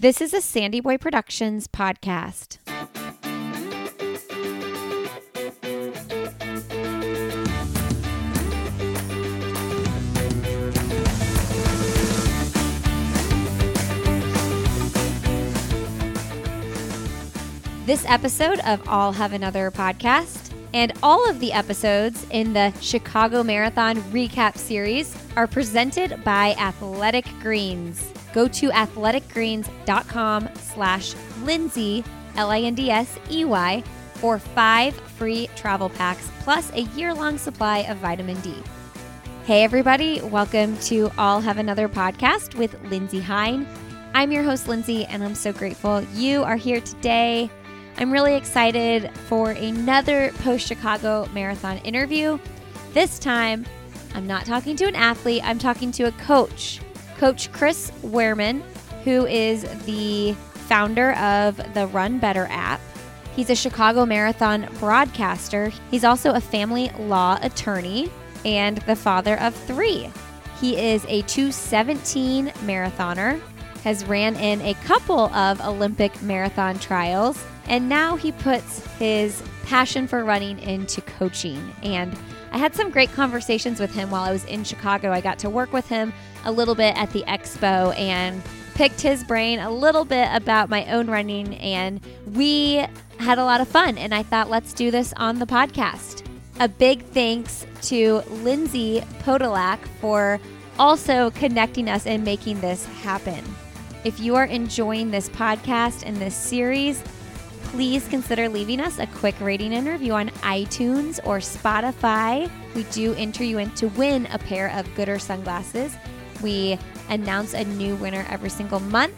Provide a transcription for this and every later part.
This is a Sandy Boy Productions podcast. This episode of I'll Have Another podcast and all of the episodes in the Chicago Marathon recap series are presented by Athletic Greens go to athleticgreens.com slash Lindsey, L-I-N-D-S-E-Y, for five free travel packs plus a year-long supply of vitamin D. Hey everybody, welcome to I'll Have Another podcast with Lindsey Hein. I'm your host, Lindsey, and I'm so grateful you are here today. I'm really excited for another post Chicago marathon interview. This time, I'm not talking to an athlete, I'm talking to a coach Coach Chris Wehrman, who is the founder of the Run Better app. He's a Chicago Marathon broadcaster. He's also a family law attorney and the father of three. He is a 217 marathoner, has ran in a couple of Olympic marathon trials, and now he puts his passion for running into coaching. And I had some great conversations with him while I was in Chicago. I got to work with him a little bit at the expo and picked his brain a little bit about my own running. And we had a lot of fun. And I thought, let's do this on the podcast. A big thanks to Lindsay Podolak for also connecting us and making this happen. If you are enjoying this podcast and this series, please consider leaving us a quick rating and review on iTunes or Spotify. We do enter you in to win a pair of Goodr sunglasses. We announce a new winner every single month.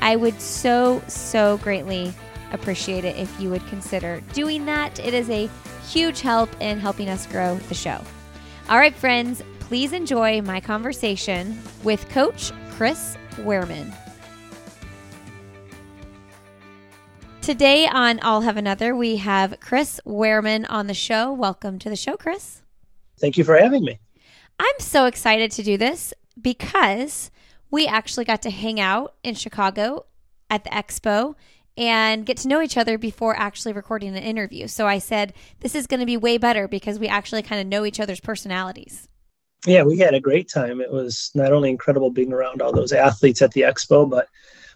I would so, so greatly appreciate it if you would consider doing that. It is a huge help in helping us grow the show. All right, friends, please enjoy my conversation with Coach Chris Wehrman. Today on I'll Have Another, we have Chris Wehrman on the show. Welcome to the show, Chris. Thank you for having me. I'm so excited to do this because we actually got to hang out in Chicago at the expo and get to know each other before actually recording an interview. So I said, this is going to be way better because we actually kind of know each other's personalities. Yeah, we had a great time. It was not only incredible being around all those athletes at the expo, but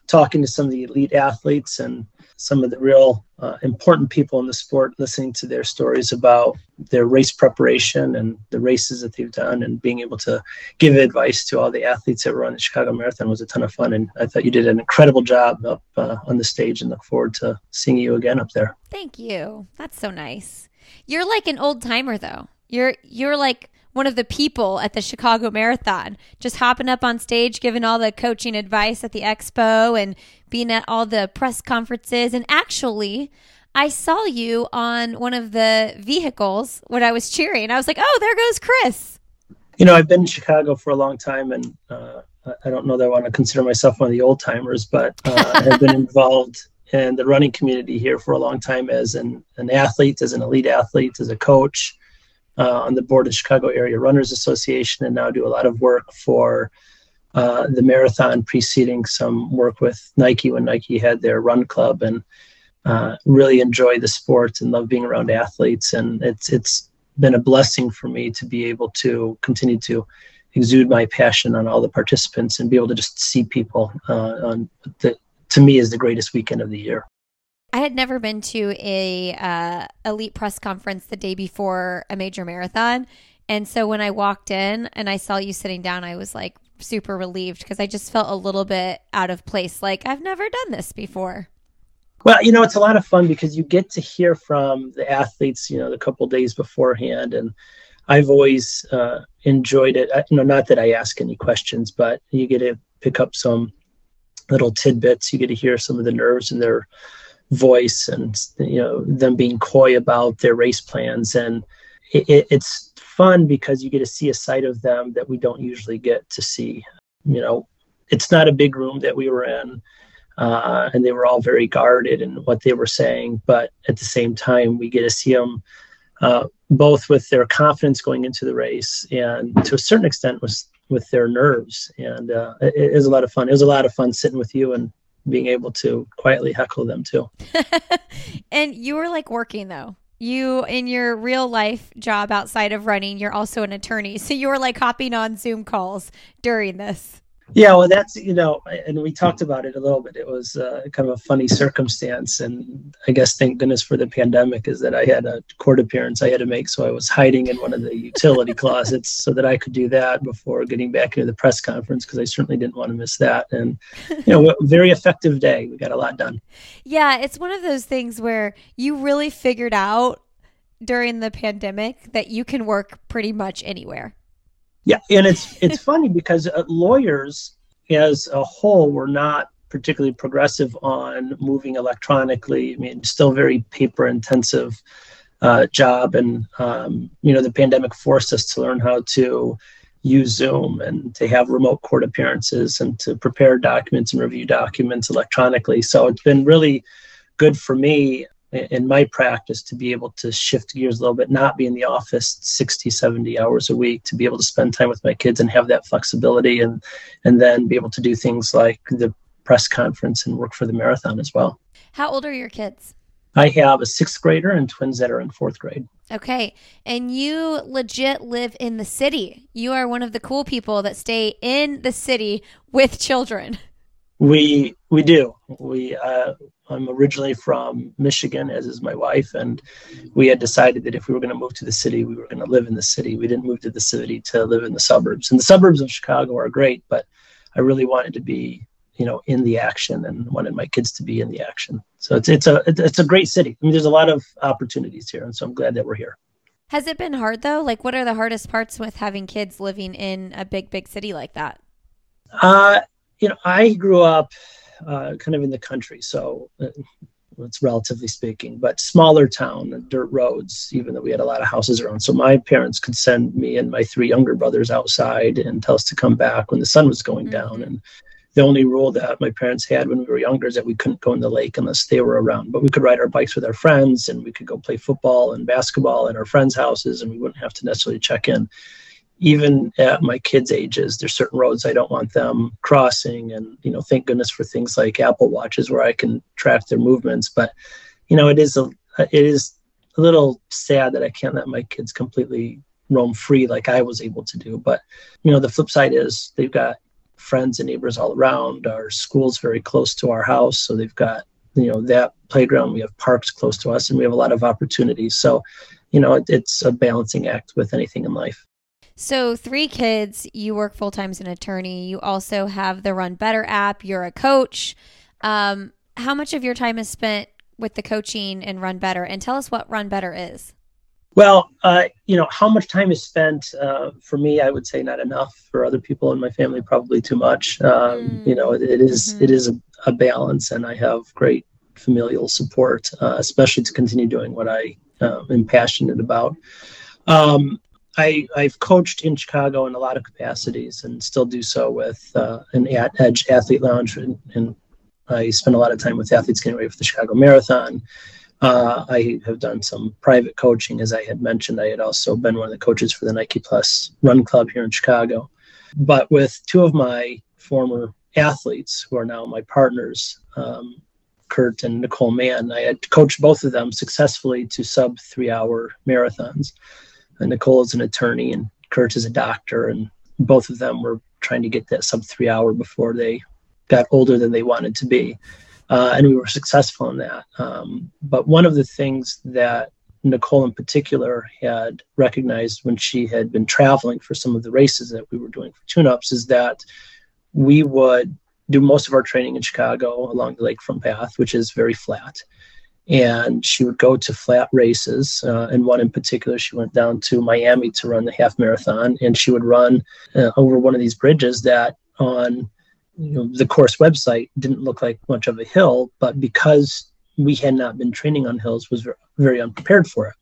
talking to some of the elite athletes and some of the real uh, important people in the sport, listening to their stories about their race preparation and the races that they've done, and being able to give advice to all the athletes that were on the Chicago Marathon was a ton of fun. And I thought you did an incredible job up uh, on the stage, and look forward to seeing you again up there. Thank you. That's so nice. You're like an old timer, though. You're you're like one of the people at the Chicago Marathon, just hopping up on stage, giving all the coaching advice at the expo and being at all the press conferences. And actually, I saw you on one of the vehicles when I was cheering. I was like, oh, there goes Chris. You know, I've been in Chicago for a long time, and uh, I don't know that I want to consider myself one of the old timers, but uh, I have been involved in the running community here for a long time as an, an athlete, as an elite athlete, as a coach uh, on the board of Chicago Area Runners Association, and now do a lot of work for uh, the marathon, preceding some work with Nike when Nike had their run club, and uh, really enjoy the sport and love being around athletes. And it's it's been a blessing for me to be able to continue to exude my passion on all the participants and be able to just see people uh, on the to me is the greatest weekend of the year. I had never been to a uh, elite press conference the day before a major marathon, and so when I walked in and I saw you sitting down, I was like super relieved because I just felt a little bit out of place. Like I've never done this before. Well, you know, it's a lot of fun because you get to hear from the athletes, you know, the couple days beforehand, and I've always uh, enjoyed it. I, you know, not that I ask any questions, but you get to pick up some little tidbits. You get to hear some of the nerves in their voice and you know them being coy about their race plans. And it, it, it's fun because you get to see a side of them that we don't usually get to see. You know it's not a big room that we were in uh, and they were all very guarded in what they were saying but at the same time we get to see them uh, both with their confidence going into the race and to a certain extent with with their nerves. And uh, it, it was a lot of fun. It was a lot of fun sitting with you and being able to quietly heckle them too. and you were like working though. You in your real life job outside of running, you're also an attorney. So you were like hopping on Zoom calls during this. Yeah, well, that's you know, and we talked about it a little bit. It was uh, kind of a funny circumstance, and I guess thank goodness for the pandemic is that I had a court appearance I had to make, so I was hiding in one of the utility closets so that I could do that before getting back into the press conference because I certainly didn't want to miss that. And you know, very effective day. We got a lot done. Yeah, it's one of those things where you really figured out during the pandemic that you can work pretty much anywhere. Yeah, and it's it's funny because uh, lawyers as a whole were not particularly progressive on moving electronically. I mean, still very paper intensive uh, job, and um, you know the pandemic forced us to learn how to use Zoom and to have remote court appearances and to prepare documents and review documents electronically. So it's been really good for me in my practice to be able to shift gears a little bit not be in the office 60 70 hours a week to be able to spend time with my kids and have that flexibility and and then be able to do things like the press conference and work for the marathon as well. How old are your kids? I have a sixth grader and twins that are in fourth grade. Okay. And you legit live in the city. You are one of the cool people that stay in the city with children we we do we uh I'm originally from Michigan, as is my wife, and we had decided that if we were going to move to the city, we were going to live in the city. We didn't move to the city to live in the suburbs. And the suburbs of Chicago are great, but I really wanted to be, you know, in the action and wanted my kids to be in the action. So it's it's a it's a great city. I mean, there's a lot of opportunities here, and so I'm glad that we're here. Has it been hard though? Like, what are the hardest parts with having kids living in a big, big city like that? Uh, you know, I grew up uh, kind of in the country. So uh, it's relatively speaking, but smaller town, dirt roads, even though we had a lot of houses around. So my parents could send me and my three younger brothers outside and tell us to come back when the sun was going mm-hmm. down. And the only rule that my parents had when we were younger is that we couldn't go in the lake unless they were around. But we could ride our bikes with our friends and we could go play football and basketball at our friends' houses and we wouldn't have to necessarily check in even at my kids' ages, there's certain roads I don't want them crossing. And, you know, thank goodness for things like Apple Watches where I can track their movements. But, you know, it is a it is a little sad that I can't let my kids completely roam free like I was able to do. But, you know, the flip side is they've got friends and neighbors all around. Our school's very close to our house. So they've got, you know, that playground. We have parks close to us and we have a lot of opportunities. So, you know, it, it's a balancing act with anything in life. So, three kids, you work full time as an attorney. You also have the Run Better app. You're a coach. Um, how much of your time is spent with the coaching and Run Better? And tell us what Run Better is. Well, uh, you know, how much time is spent uh, for me? I would say not enough. For other people in my family, probably too much. Um, mm. You know, it, it is, mm-hmm. it is a, a, balance, and I have great familial support, uh, especially to continue doing what I uh, am passionate about. Um, I, I've coached in Chicago in a lot of capacities and still do so with uh, an Edge Athlete Lounge. And, and, I spend a lot of time with athletes getting ready for the Chicago Marathon. Uh, I have done some private coaching, as I had mentioned. I had also been one of the coaches for the Nike Plus Run Club here in Chicago. But with two of my former athletes, who are now my partners, um, Kurt and Nicole Mann, I had coached both of them successfully to sub three hour marathons. And Nicole is an attorney and Kurt is a doctor, and both of them were trying to get that sub three hour before they got older than they wanted to be. Uh, and we were successful in that. Um, but one of the things that Nicole in particular had recognized when she had been traveling for some of the races that we were doing for tune ups is that we would do most of our training in Chicago along the lakefront path, which is very flat and she would go to flat races. Uh, and one in particular, she went down to Miami to run the half marathon, and she would run uh, over one of these bridges that on you know, the course website didn't look like much of a hill, but because we had not been training on hills, was very, unprepared for it.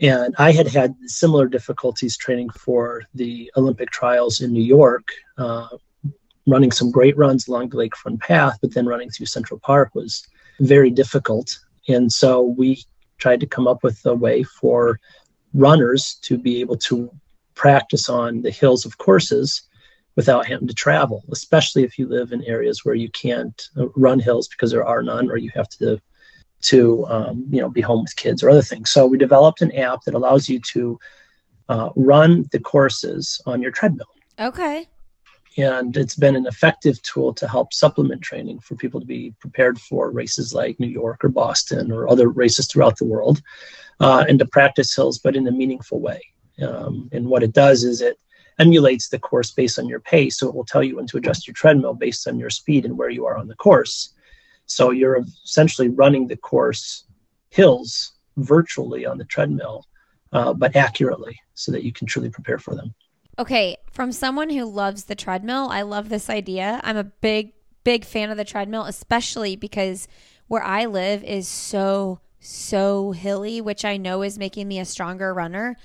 And I had had similar difficulties training for the Olympic trials in New York, uh, running some great runs along the lakefront path, but then running through Central Park was very difficult. And so we tried to come up with a way for runners to be able to practice on the hills of courses without having to travel, especially if you live in areas where you can't uh, run hills because there are none, or you have to to um, you know be home with kids or other things. So we developed an app that allows you to uh, run the courses on your treadmill. Okay. And it's been an effective tool to help supplement training for people to be prepared for races like New York or Boston or other races throughout the world, uh, and to practice hills, but in a meaningful way. Um, and what it does is it emulates the course based on your pace. So it will tell you when to adjust your treadmill based on your speed and where you are on the course. So you're essentially running the course hills virtually on the treadmill, uh, but accurately so that you can truly prepare for them. Okay, from someone who loves the treadmill, I love this idea. I'm a big, big fan of the treadmill, especially because where I live is so, so hilly, which I know is making me a stronger runner.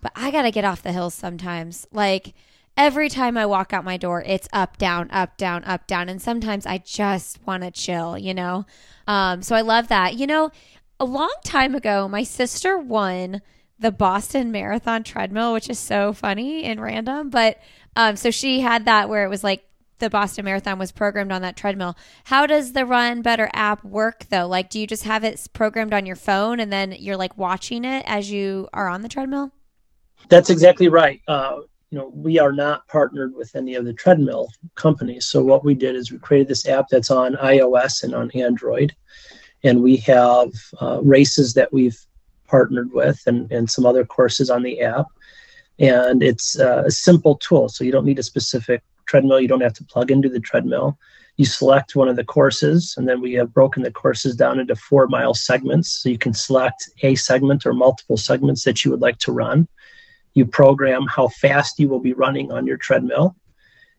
But I got to get off the hills sometimes. Like, every time I walk out my door, it's up, down, up, down, up, down. And sometimes I just want to chill, you know? Um, so I love that. You know, a long time ago, my sister won the Boston Marathon treadmill, which is so funny and random. But um, so she had that where it was like the Boston Marathon was programmed on that treadmill. How does the Run Better app work though? Like, do you just have it programmed on your phone and then you're like watching it as you are on the treadmill? That's exactly right. Uh, you know, we are not partnered with any of the treadmill companies. So what we did is we created this app that's on iOS and on Android, and we have uh, races that we've partnered with and, and some other courses on the app. And it's a simple tool. So you don't need a specific treadmill. You don't have to plug into the treadmill. You select one of the courses, and then we have broken the courses down into four mile segments. So you can select a segment or multiple segments that you would like to run. You program how fast you will be running on your treadmill.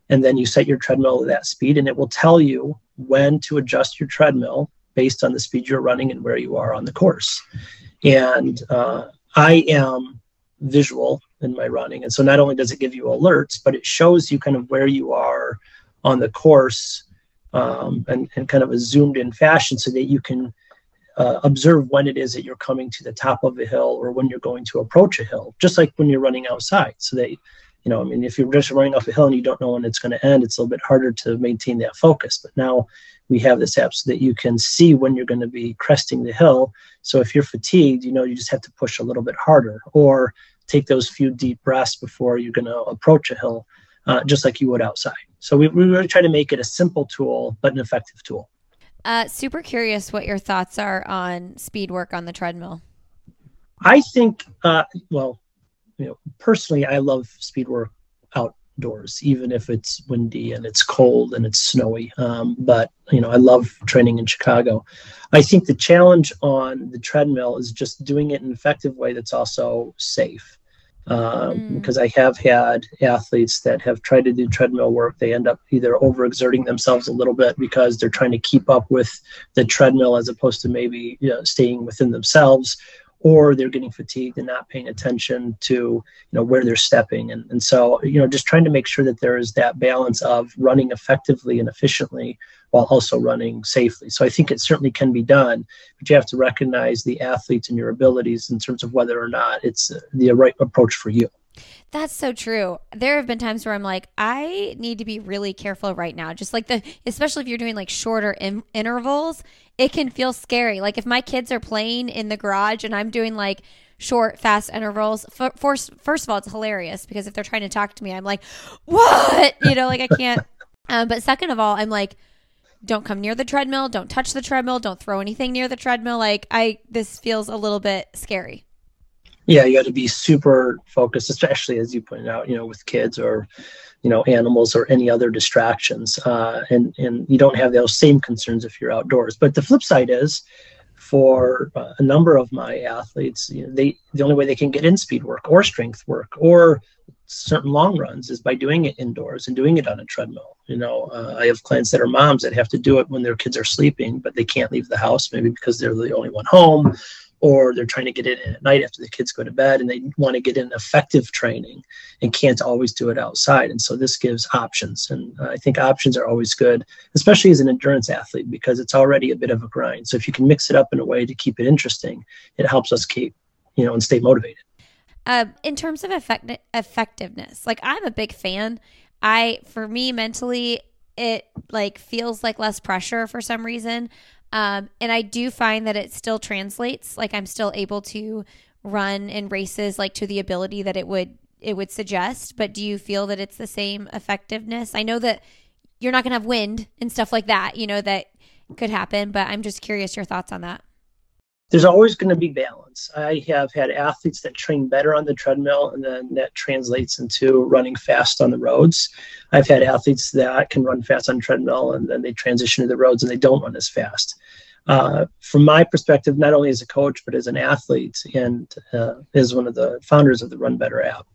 And then you set your treadmill at that speed, and it will tell you when to adjust your treadmill based on the speed you're running and where you are on the course. And uh, I am visual in my running. And so not only does it give you alerts, but it shows you kind of where you are on the course um, and, and kind of a zoomed in fashion so that you can uh, observe when it is that you're coming to the top of a hill or when you're going to approach a hill, just like when you're running outside. So that, you know, I mean, if you're just running off a hill and you don't know when it's going to end, it's a little bit harder to maintain that focus. But now we have this app so that you can see when you're going to be cresting the hill. So if you're fatigued, you know, you just have to push a little bit harder or take those few deep breaths before you're going to approach a hill, uh, just like you would outside. So we, we really try to make it a simple tool, but an effective tool. Uh, super curious what your thoughts are on speed work on the treadmill. I think, uh, well, you know, personally, I love speed work outdoors, even if it's windy and it's cold and it's snowy. Um, but you know, I love training in Chicago. I think the challenge on the treadmill is just doing it in an effective way that's also safe. Uh, mm. Because I have had athletes that have tried to do treadmill work, they end up either overexerting themselves a little bit because they're trying to keep up with the treadmill as opposed to maybe you know, staying within themselves, or they're getting fatigued and not paying attention to you know where they're stepping. And, and so you know just trying to make sure that there is that balance of running effectively and efficiently while also running safely. So i think it certainly can be done but you have to recognize the athletes and your abilities in terms of whether or not it's the right approach for you that's so true. There have been times where I'm like, I need to be really careful right now. Just like the, especially if you're doing like shorter in- intervals, it can feel scary. Like if my kids are playing in the garage and I'm doing like short, fast intervals, first, first of all, it's hilarious because if they're trying to talk to me, I'm like, what? You know, like I can't. Um, but second of all, I'm like, don't come near the treadmill. Don't touch the treadmill. Don't throw anything near the treadmill. Like I, this feels a little bit scary yeah, you got to be super focused, especially as you pointed out, you know, with kids or, you know, animals or any other distractions. Uh, and, and you don't have those same concerns if you're outdoors. But the flip side is for uh, a number of my athletes, you know, they, the only way they can get in speed work or strength work or certain long runs is by doing it indoors and doing it on a treadmill. You know, uh, I have clients that are moms that have to do it when their kids are sleeping, but they can't leave the house, maybe because they're the only one home or they're trying to get in at night after the kids go to bed and they want to get in effective training and can't always do it outside. And so this gives options. And I think options are always good, especially as an endurance athlete, because it's already a bit of a grind. So if you can mix it up in a way to keep it interesting, it helps us keep, you know, and stay motivated. Uh, in terms of effect- effectiveness, like I'm a big fan I, for me mentally, it like feels like less pressure for some reason. Um, and I do find that it still translates. Like I'm still able to run in races like to the ability that it would it would suggest. But do you feel that it's the same effectiveness? I know that you're not going to have wind and stuff like that. You know that could happen, but I'm just curious your thoughts on that there's always going to be balance. I have had athletes that train better on the treadmill, and then that translates into running fast on the roads. I've had athletes that can run fast on treadmill, and then they transition to the roads and they don't run as fast. Uh, from my perspective, not only as a coach but as an athlete, and uh, as one of the founders of the Run Better app,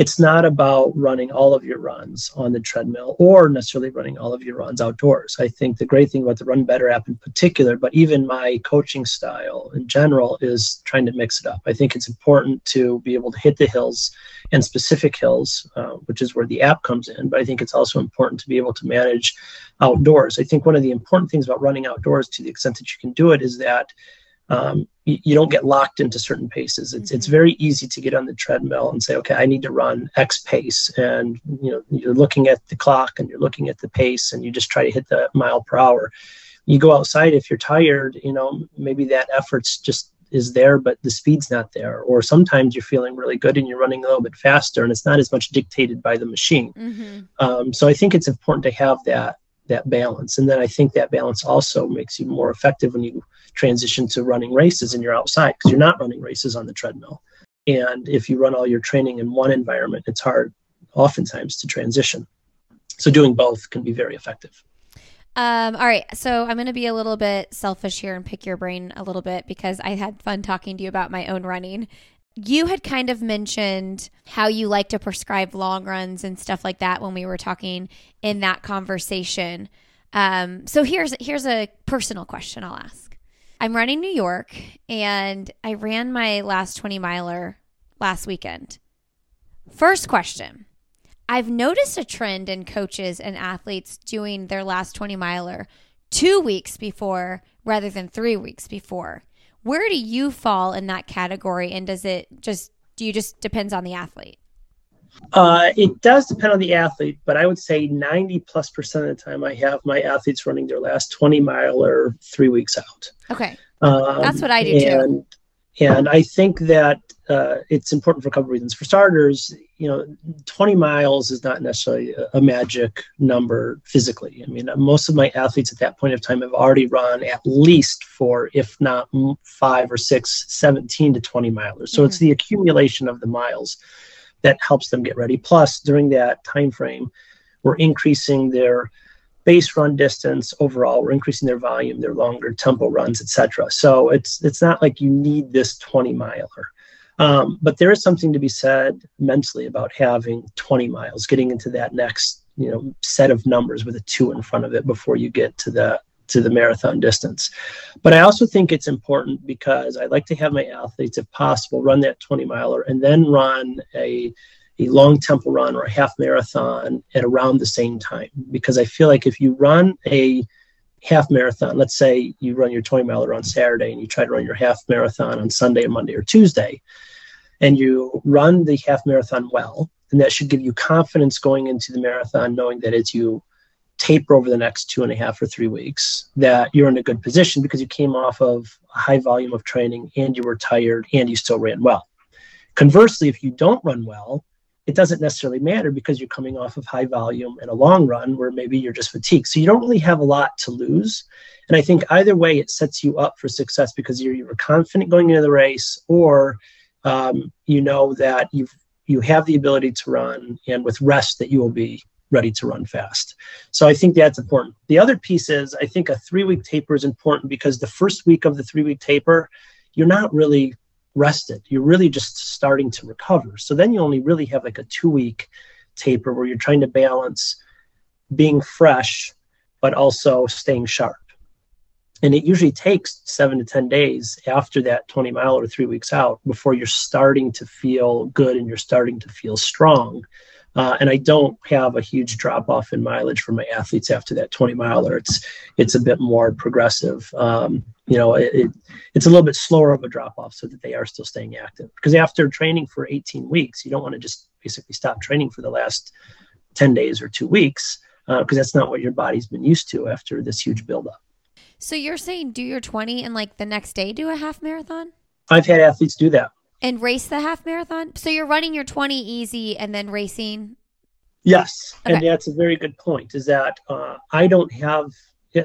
it's not about running all of your runs on the treadmill or necessarily running all of your runs outdoors. I think the great thing about the Run Better app in particular, but even my coaching style in general, is trying to mix it up. I think it's important to be able to hit the hills and specific hills, uh, which is where the app comes in. But I think it's also important to be able to manage outdoors. I think one of the important things about running outdoors, to the extent that you can do it, is that um, you, you, don't get locked into certain paces. It's, mm-hmm. it's very easy to get on the treadmill and say, okay, I need to run X pace. And, you know, you're looking at the clock and you're looking at the pace and you just try to hit the mile per hour. You go outside, if you're tired, you know, maybe that effort's just is there, but the speed's not there. Or sometimes you're feeling really good and you're running a little bit faster and it's not as much dictated by the machine. Mm-hmm. Um, so I think it's important to have that that balance. And then I think that balance also makes you more effective when you transition to running races and you're outside because you're not running races on the treadmill. And if you run all your training in one environment, it's hard oftentimes to transition. So doing both can be very effective. Um, all right. So I'm going to be a little bit selfish here and pick your brain a little bit because I had fun talking to you about my own running. You had kind of mentioned how you like to prescribe long runs and stuff like that when we were talking in that conversation. Um, so here's here's a personal question I'll ask. I'm running New York and I ran my last 20 miler last weekend. First question. I've noticed a trend in coaches and athletes doing their last 20 miler 2 weeks before rather than 3 weeks before. Where do you fall in that category? And does it just, do you just depends on the athlete? Uh, it does depend on the athlete, but I would say 90 plus percent of the time I have my athletes running their last 20 mile or three weeks out. Okay. Um, That's what I do and, too. And I think that uh, it's important for a couple reasons. For starters, you know, 20 miles is not necessarily a, magic number physically. I mean, most of my athletes at that point of time have already run at least four, if not five or six, 17 to 20 milers. So mm-hmm. it's the accumulation of the miles that helps them get ready. Plus, during that time frame, we're increasing their base run distance overall. We're increasing their volume, their longer tempo runs, etc. So it's it's not like you need this 20 miler. Um, but there is something to be said mentally about having 20 miles, getting into that next you know set of numbers with a two in front of it before you get to the to the marathon distance. But I also think it's important because I like to have my athletes, if possible, run that 20 miler and then run a a long tempo run or a half marathon at around the same time. Because I feel like if you run a half marathon, let's say you run your 20 miler on Saturday and you try to run your half marathon on Sunday, or Monday, or Tuesday, and you run the half marathon well, and that should give you confidence going into the marathon, knowing that as you taper over the next two and a half or three weeks, that you're in a good position because you came off of a high volume of training and you were tired and you still ran well. Conversely, if you don't run well, it doesn't necessarily matter because you're coming off of high volume in a long run where maybe you're just fatigued. So you don't really have a lot to lose. And I think either way, it sets you up for success because you're, you're confident going into the race or um, you know that you've you have the ability to run and with rest that you will be ready to run fast. So I think that's important. The other piece is I think a three week taper is important because the first week of the three week taper, you're not really rested. You're really just starting to recover. So then you only really have like a two week taper where you're trying to balance being fresh, but also staying sharp. And it usually takes seven to 10 days after that 20 mile or three weeks out before you're starting to feel good and you're starting to feel strong. Uh, and I don't have a huge drop off in mileage for my athletes after that 20 miler. It's it's a bit more progressive. Um, you know, it, it, it's a little bit slower of a drop off so that they are still staying active. Because after training for 18 weeks, you don't want to just basically stop training for the last 10 days or two weeks because uh, that's not what your body's been used to after this huge buildup. So you're saying do your 20 and like the next day do a half marathon? I've had athletes do that. And race the half marathon? So you're running your 20 easy and then racing? Yes. Okay. And that's a very good point is that uh, I don't have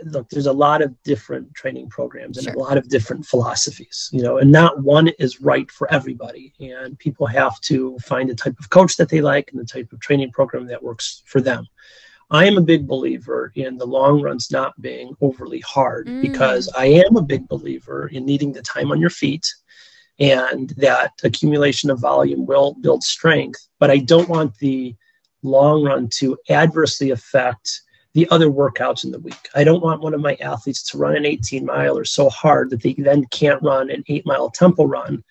look there's a lot of different training programs and sure. a lot of different philosophies you know and not one is right for everybody and people have to find the type of coach that they like and the type of training program that works for them I am a big believer in the long runs not being overly hard mm. because I am a big believer in needing the time on your feet and that accumulation of volume will build strength. But I don't want the long run to adversely affect the other workouts in the week. I don't want one of my athletes to run an 18 mile or so hard that they then can't run an eight mile tempo run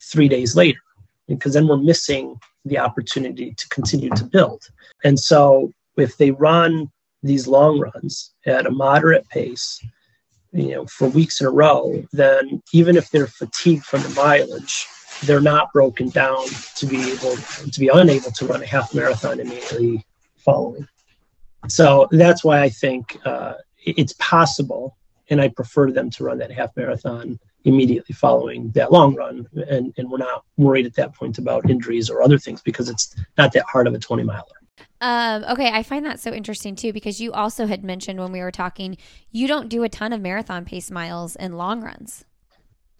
three days later because then we're missing the opportunity to continue to build. And so if they run these long runs at a moderate pace, you know, for weeks in a row, then even if they're fatigued from the mileage, they're not broken down to be able to be unable to run a half marathon immediately following. So that's why I think uh, it's possible, and I prefer them to run that half marathon immediately following that long run, and and we're not worried at that point about injuries or other things because it's not that hard of a 20 miler. Um, okay, I find that so interesting too because you also had mentioned when we were talking, you don't do a ton of marathon pace miles and long runs.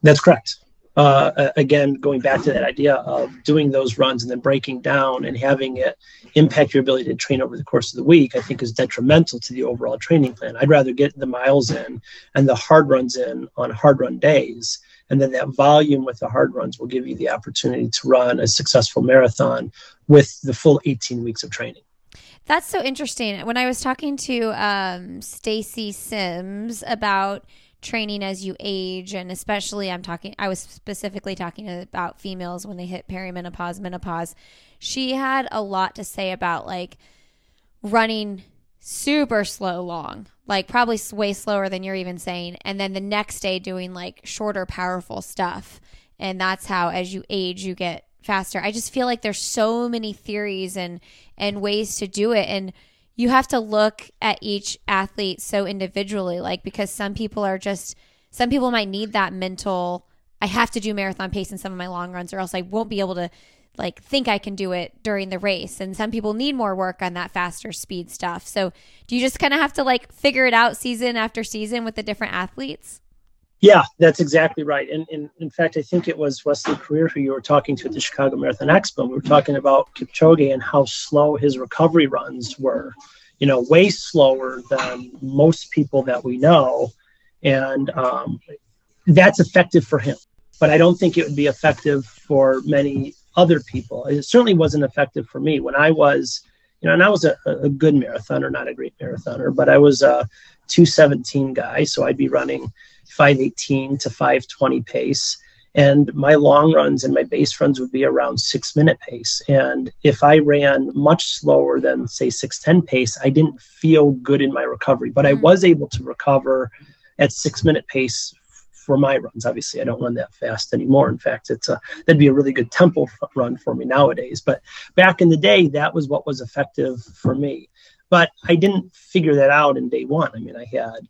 That's correct. Uh, again, going back to that idea of doing those runs and then breaking down and having it impact your ability to train over the course of the week, I think is detrimental to the overall training plan. I'd rather get the miles in and the hard runs in on hard run days. And then that volume with the hard runs will give you the opportunity to run a successful marathon with the full 18 weeks of training. That's so interesting. When I was talking to um, Stacy Sims about training as you age, and especially I'm talking, I was specifically talking about females when they hit perimenopause, menopause. She had a lot to say about like running super slow long, like probably way slower than you're even saying, and then the next day doing like shorter, powerful stuff. And that's how, as you age, you get faster. I just feel like there's so many theories and and ways to do it and you have to look at each athlete so individually like because some people are just some people might need that mental I have to do marathon pace in some of my long runs or else I won't be able to like think I can do it during the race and some people need more work on that faster speed stuff. So, do you just kind of have to like figure it out season after season with the different athletes? Yeah, that's exactly right. And, and, in fact, I think it was Wesley Korir who you were talking to at the Chicago Marathon Expo. We were talking about Kipchoge and how slow his recovery runs were, you know, way slower than most people that we know. And um, that's effective for him. But I don't think it would be effective for many other people. It certainly wasn't effective for me when I was, you know, and I was a, a good marathoner, not a great marathoner, but I was a 217 guy. So I'd be running 518 to 520 pace. And my long runs and my base runs would be around six minute pace. And if I ran much slower than, say, 610 pace, I didn't feel good in my recovery, but I mm. was able to recover at six minute pace for my runs. Obviously, I don't run that fast anymore. In fact, it's a that'd be a really good tempo run for me nowadays. But back in the day, that was what was effective for me. But I didn't figure that out in day one. I mean, I had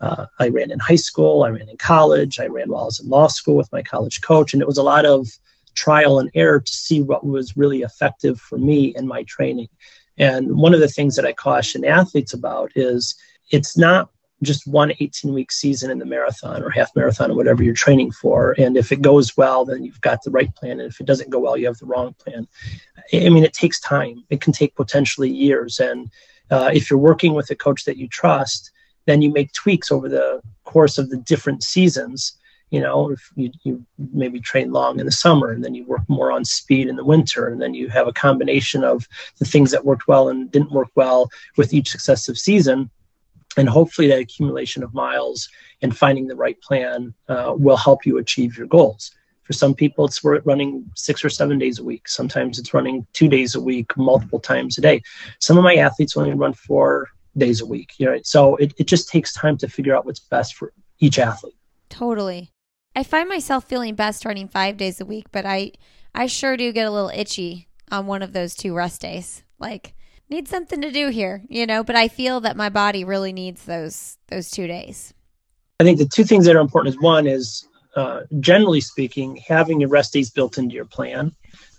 uh, I ran in high school, I ran in college, I ran while I was in law school with my college coach, and it was a lot of trial and error to see what was really effective for me in my training. And one of the things that I caution athletes about is it's not just one 18 week season in the marathon or half marathon or whatever you're training for. And if it goes well, then you've got the right plan. And if it doesn't go well, you have the wrong plan. I mean, it takes time, it can take potentially years. And uh, if you're working with a coach that you trust, then you make tweaks over the course of the different seasons. You know if you, you maybe train long in the summer and then you work more on speed in the winter and then you have a combination of the things that worked well and didn't work well with each successive season. And hopefully that accumulation of miles and finding the right plan uh, will help you achieve your goals for some people it's running six or seven days a week sometimes it's running two days a week multiple times a day some of my athletes only run four days a week. You know, so it, it just takes time to figure out what's best for each athlete. Totally. I find myself feeling best running five days a week, but I I sure do get a little itchy on one of those two rest days. Like need something to do here, you know, but I feel that my body really needs those those 2 days. I think the two things that are important is one is uh, generally speaking, having your rest days built into your plan.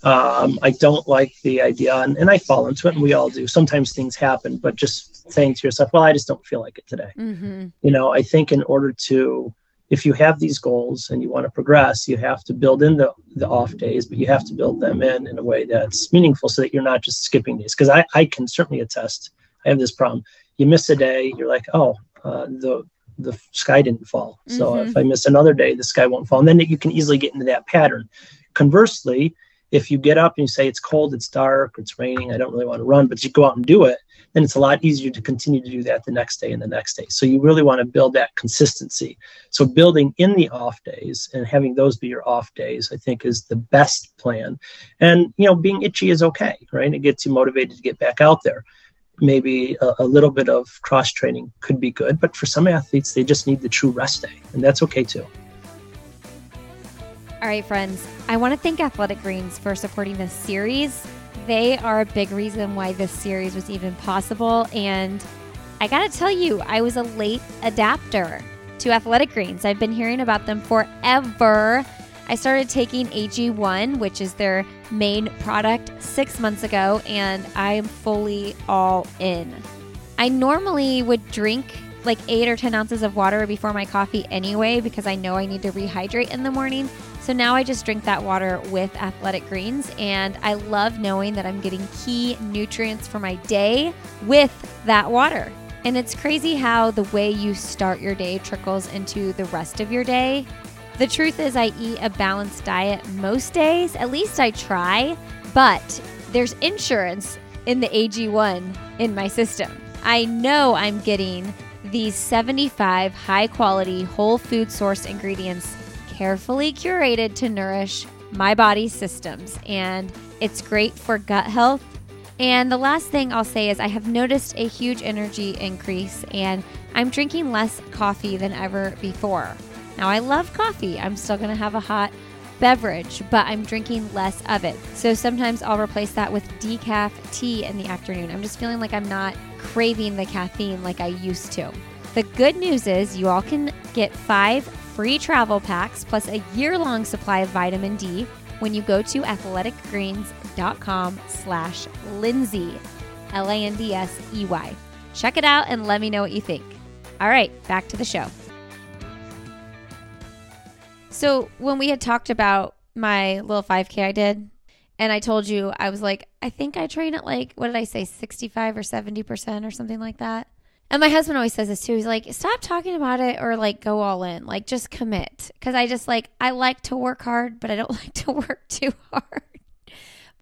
Um, I don't like the idea, and, and I fall into it, and we all do. Sometimes things happen, but just saying to yourself, well, I just don't feel like it today. Mm-hmm. You know, I think in order to, if you have these goals and you want to progress, you have to build in the, the off days, but you have to build them in in a way that's meaningful so that you're not just skipping days. Because I, I can certainly attest, I have this problem. You miss a day, you're like, oh, uh, the the sky didn't fall. So mm-hmm. if I miss another day, the sky won't fall. And then you can easily get into that pattern. Conversely, if you get up and you say it's cold, it's dark, it's raining, I don't really want to run, but you go out and do it, then it's a lot easier to continue to do that the next day and the next day. So you really want to build that consistency. So building in the off days and having those be your off days, I think is the best plan. And you know, being itchy is okay, right? It gets you motivated to get back out there maybe a, a, little bit of cross training could be good. But for some athletes, they just need the true rest day, and that's okay too. All right, friends, I want to thank Athletic Greens for supporting this series. They are a big reason why this series was even possible. And I got to tell you, I was a late adapter to Athletic Greens. I've been hearing about them forever. I started taking AG1, which is their main product, six months ago, and I am fully all in. I normally would drink like eight or 10 ounces of water before my coffee anyway because I know I need to rehydrate in the morning. So now I just drink that water with athletic greens, and I love knowing that I'm getting key nutrients for my day with that water. And it's crazy how the way you start your day trickles into the rest of your day. The truth is, I eat a balanced diet most days, at least I try, but there's insurance in the AG1 in my system. I know I'm getting these 75 high quality whole food source ingredients carefully curated to nourish my body's systems, and it's great for gut health. And the last thing I'll say is, I have noticed a huge energy increase, and I'm drinking less coffee than ever before. Now, I love coffee. I'm still going to have a hot beverage, but I'm drinking less of it. So sometimes I'll replace that with decaf tea in the afternoon. I'm just feeling like I'm not craving the caffeine like I used to. The good news is you all can get five free travel packs plus a year-long supply of vitamin D when you go to athleticgreens.com slash Lindsey, L-A-N-D-S-E-Y. Check it out and let me know what you think. All right, back to the show. So when we had talked about my little 5K I did, and I told you, I was like, I think I train at like, what did I say, 65 or 70% or something like that. And my husband always says this too. He's like, stop talking about it or like go all in. Like just commit. Cause I just like, I like to work hard, but I don't like to work too hard.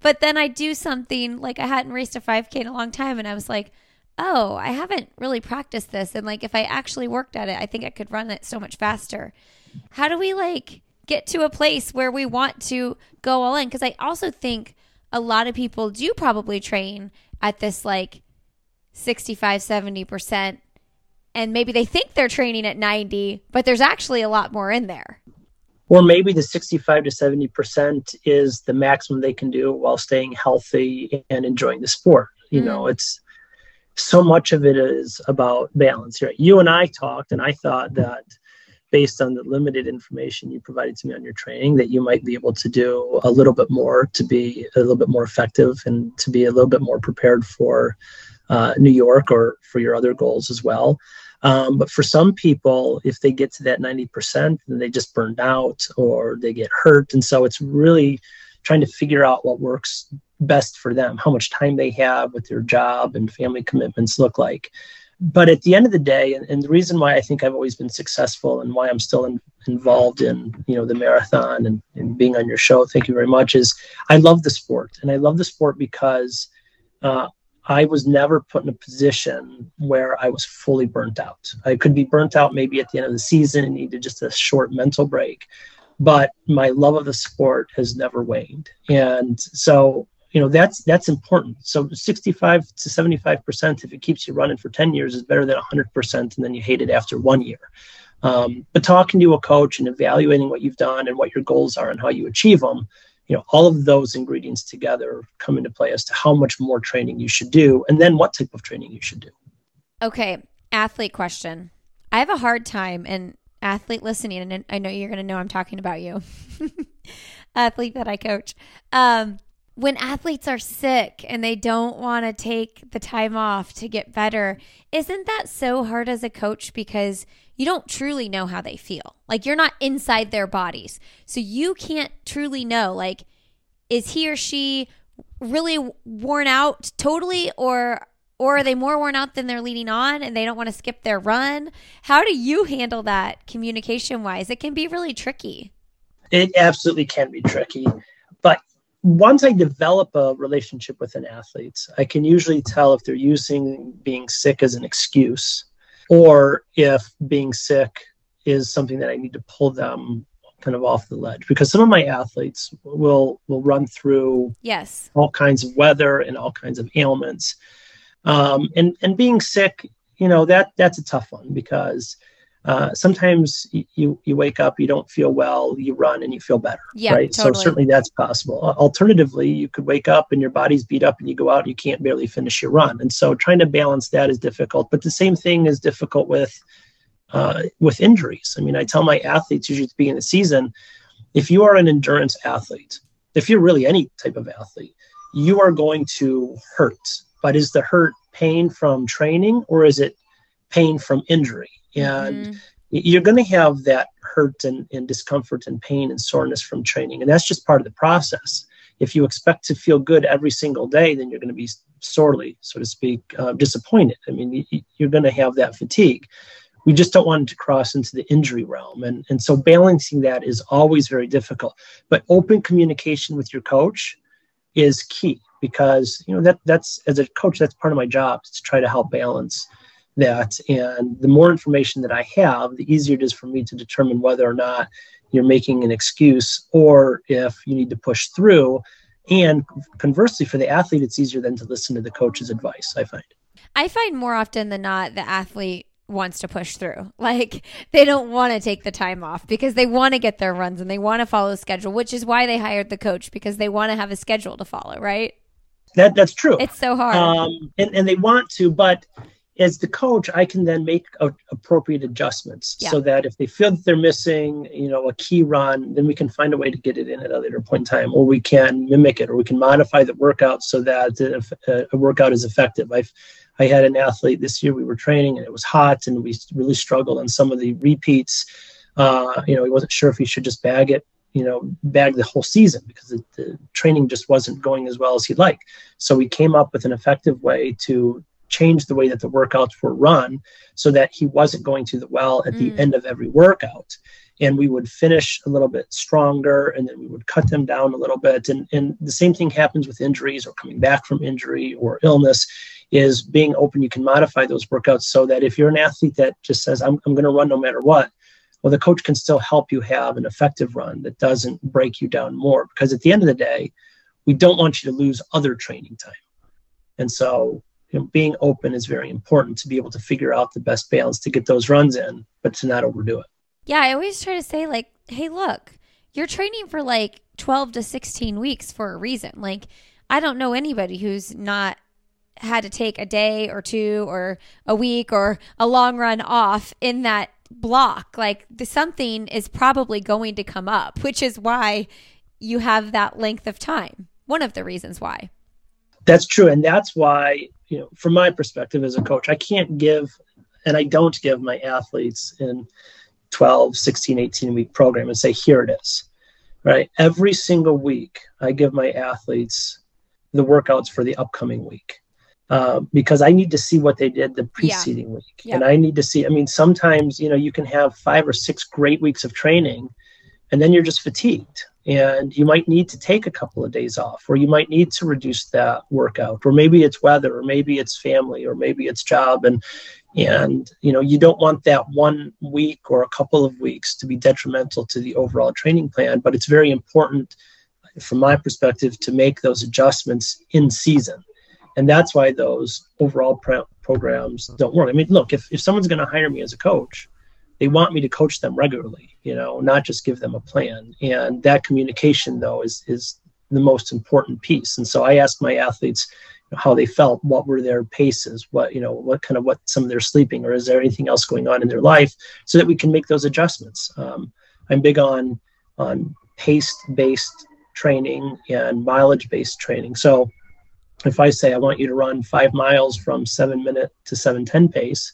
But then I do something like I hadn't raced a 5K in a long time. And I was like, oh, I haven't really practiced this. And like, if I actually worked at it, I think I could run it so much faster how do we like get to a place where we want to go all in? Because I also think a lot of people do probably train at this like 65, 70%. And maybe they think they're training at 90, but there's actually a lot more in there. Or maybe the 65 to 70% is the maximum they can do while staying healthy and enjoying the sport. You mm. know, it's so much of it is about balance. Right? You and I talked, and I thought that based on the limited information you provided to me on your training that you might be able to do a little bit more to be a little bit more effective and to be a little bit more prepared for uh, New York or for your other goals as well. Um, but for some people, if they get to that 90%, then they just burned out or they get hurt. And so it's really trying to figure out what works best for them, how much time they have with their job and family commitments look like but at the end of the day, and, and, the reason why I think I've always been successful and why I'm still in, involved in you know the marathon and, and, being on your show, thank you very much, is I love the sport, and I love the sport because uh, I was never put in a position where I was fully burnt out. I could be burnt out maybe at the end of the season and needed just a short mental break, but my love of the sport has never waned, and so you know that's that's important. So 65 to 75 percent if it keeps you running for 10 years is better than 100 percent and then you hate it after one year. Um, but talking to a coach and evaluating what you've done and what your goals are and how you achieve them you know all of those ingredients together come into play as to how much more training you should do and then what type of training you should do. Okay athlete question. I have a hard time and athlete listening and i know you're going to know i'm talking about you athlete that i coach. Um, when athletes are sick and they don't want to take the time off to get better, isn't that so hard as a coach because you don't truly know how they feel? Like you're not inside their bodies. So you can't truly know like is he or she really worn out totally or or are they more worn out than they're leading on and they don't want to skip their run? How do you handle that communication wise? It can be really tricky. It absolutely can be tricky. But once I develop a relationship with an athlete, I can usually tell if they're using being sick as an excuse or if being sick is something that I need to pull them kind of off the ledge. Because some of my athletes will will run through yes. all kinds of weather and all kinds of ailments. Um, and and being sick you know that that's a tough one because uh, sometimes you you wake up, you don't feel well, you run and you feel better. Yeah, right. Totally. So certainly that's possible. Alternatively, you could wake up and your body's beat up and you go out and you can't barely finish your run. And so trying to balance that is difficult. But the same thing is difficult with uh, with injuries. I mean, I tell my athletes usually at the beginning of the season, if you are an endurance athlete, if you're really any type of athlete, you are going to hurt. But is the hurt pain from training or is it pain from injury? And mm-hmm. you're going to have that hurt and, and discomfort and pain and soreness from training and that's just part of the process. If you expect to feel good every single day then you're going to be sorely so to speak uh, disappointed. I mean you're going to have that fatigue. We just don't want to cross into the injury realm and, and so balancing that is always very difficult. But open communication with your coach is key because you know that that's as a coach that's part of my job is to try to help balance that. And the more information that I have, the easier it is for me to determine whether or not you're making an excuse or if you need to push through. And conversely, for the athlete, it's easier than to listen to the coach's advice, I find. I find more often than not the athlete wants to push through. Like they don't want to take the time off because they want to get their runs and they want to follow the schedule, which is why they hired the coach because they want to have a schedule to follow, right? That that's true. It's so hard. Um, and, and they want to, but as the coach, I can then make a, appropriate adjustments yeah. so that if they feel that they're missing, you know, a key run, then we can find a way to get it in at a later point in time, or we can mimic it, or we can modify the workout so that a, a workout is effective. I've I had an athlete this year. We were training, and it was hot, and we really struggled on some of the repeats. Uh, you know, he wasn't sure if he should just bag it you know, bag the whole season because the, the, training just wasn't going as well as he'd like. So we came up with an effective way to changed the way that the workouts were run so that he wasn't going to the well at the mm. end of every workout. And we would finish a little bit stronger and then we would cut them down a little bit. And, and the same thing happens with injuries or coming back from injury or illness is being open you can modify those workouts so that if you're an athlete that just says i'm, I'm going to run no matter what well the coach can still help you have an effective run that doesn't break you down more. Because at the end of the day we don't want you to lose other training time. And so you know, being open is very important to be able to figure out the best balance to get those runs in, but to not overdo it. Yeah, I always try to say like, hey, look, you're training for like 12 to 16 weeks for a reason. Like, I don't know anybody who's not had to take a day or two or a week or a long run off in that block. Like, the, something is probably going to come up, which is why you have that length of time. One of the reasons why. That's true. And that's why you know, from my perspective as a coach, I can't give, and I don't give my athletes in 12, 16, 18 week program and say, here it is, right? Every single week, I give my athletes the workouts for the upcoming week. Uh, because I need to see what they did the preceding yeah. week. Yeah. And I need to see, I mean, sometimes, you know, you can have five or six great weeks of training and then you're just fatigued and you might need to take a couple of days off or you might need to reduce that workout or maybe it's weather or maybe it's family or maybe it's job and and you know you don't want that one week or a couple of weeks to be detrimental to the overall training plan but it's very important from my perspective to make those adjustments in season. And that's why those overall programs don't work. I mean look if, if someone's going to hire me as a coach they want me to coach them regularly, you know, not just give them a plan. And that communication though is is the most important piece. And so I ask my athletes how they felt, what were their paces, what you know, what kind of what some of their sleeping, or is there anything else going on in their life, so that we can make those adjustments. Um, I'm big on on pace based training and mileage based training. So if I say I want you to run five miles from seven minute to seven ten pace,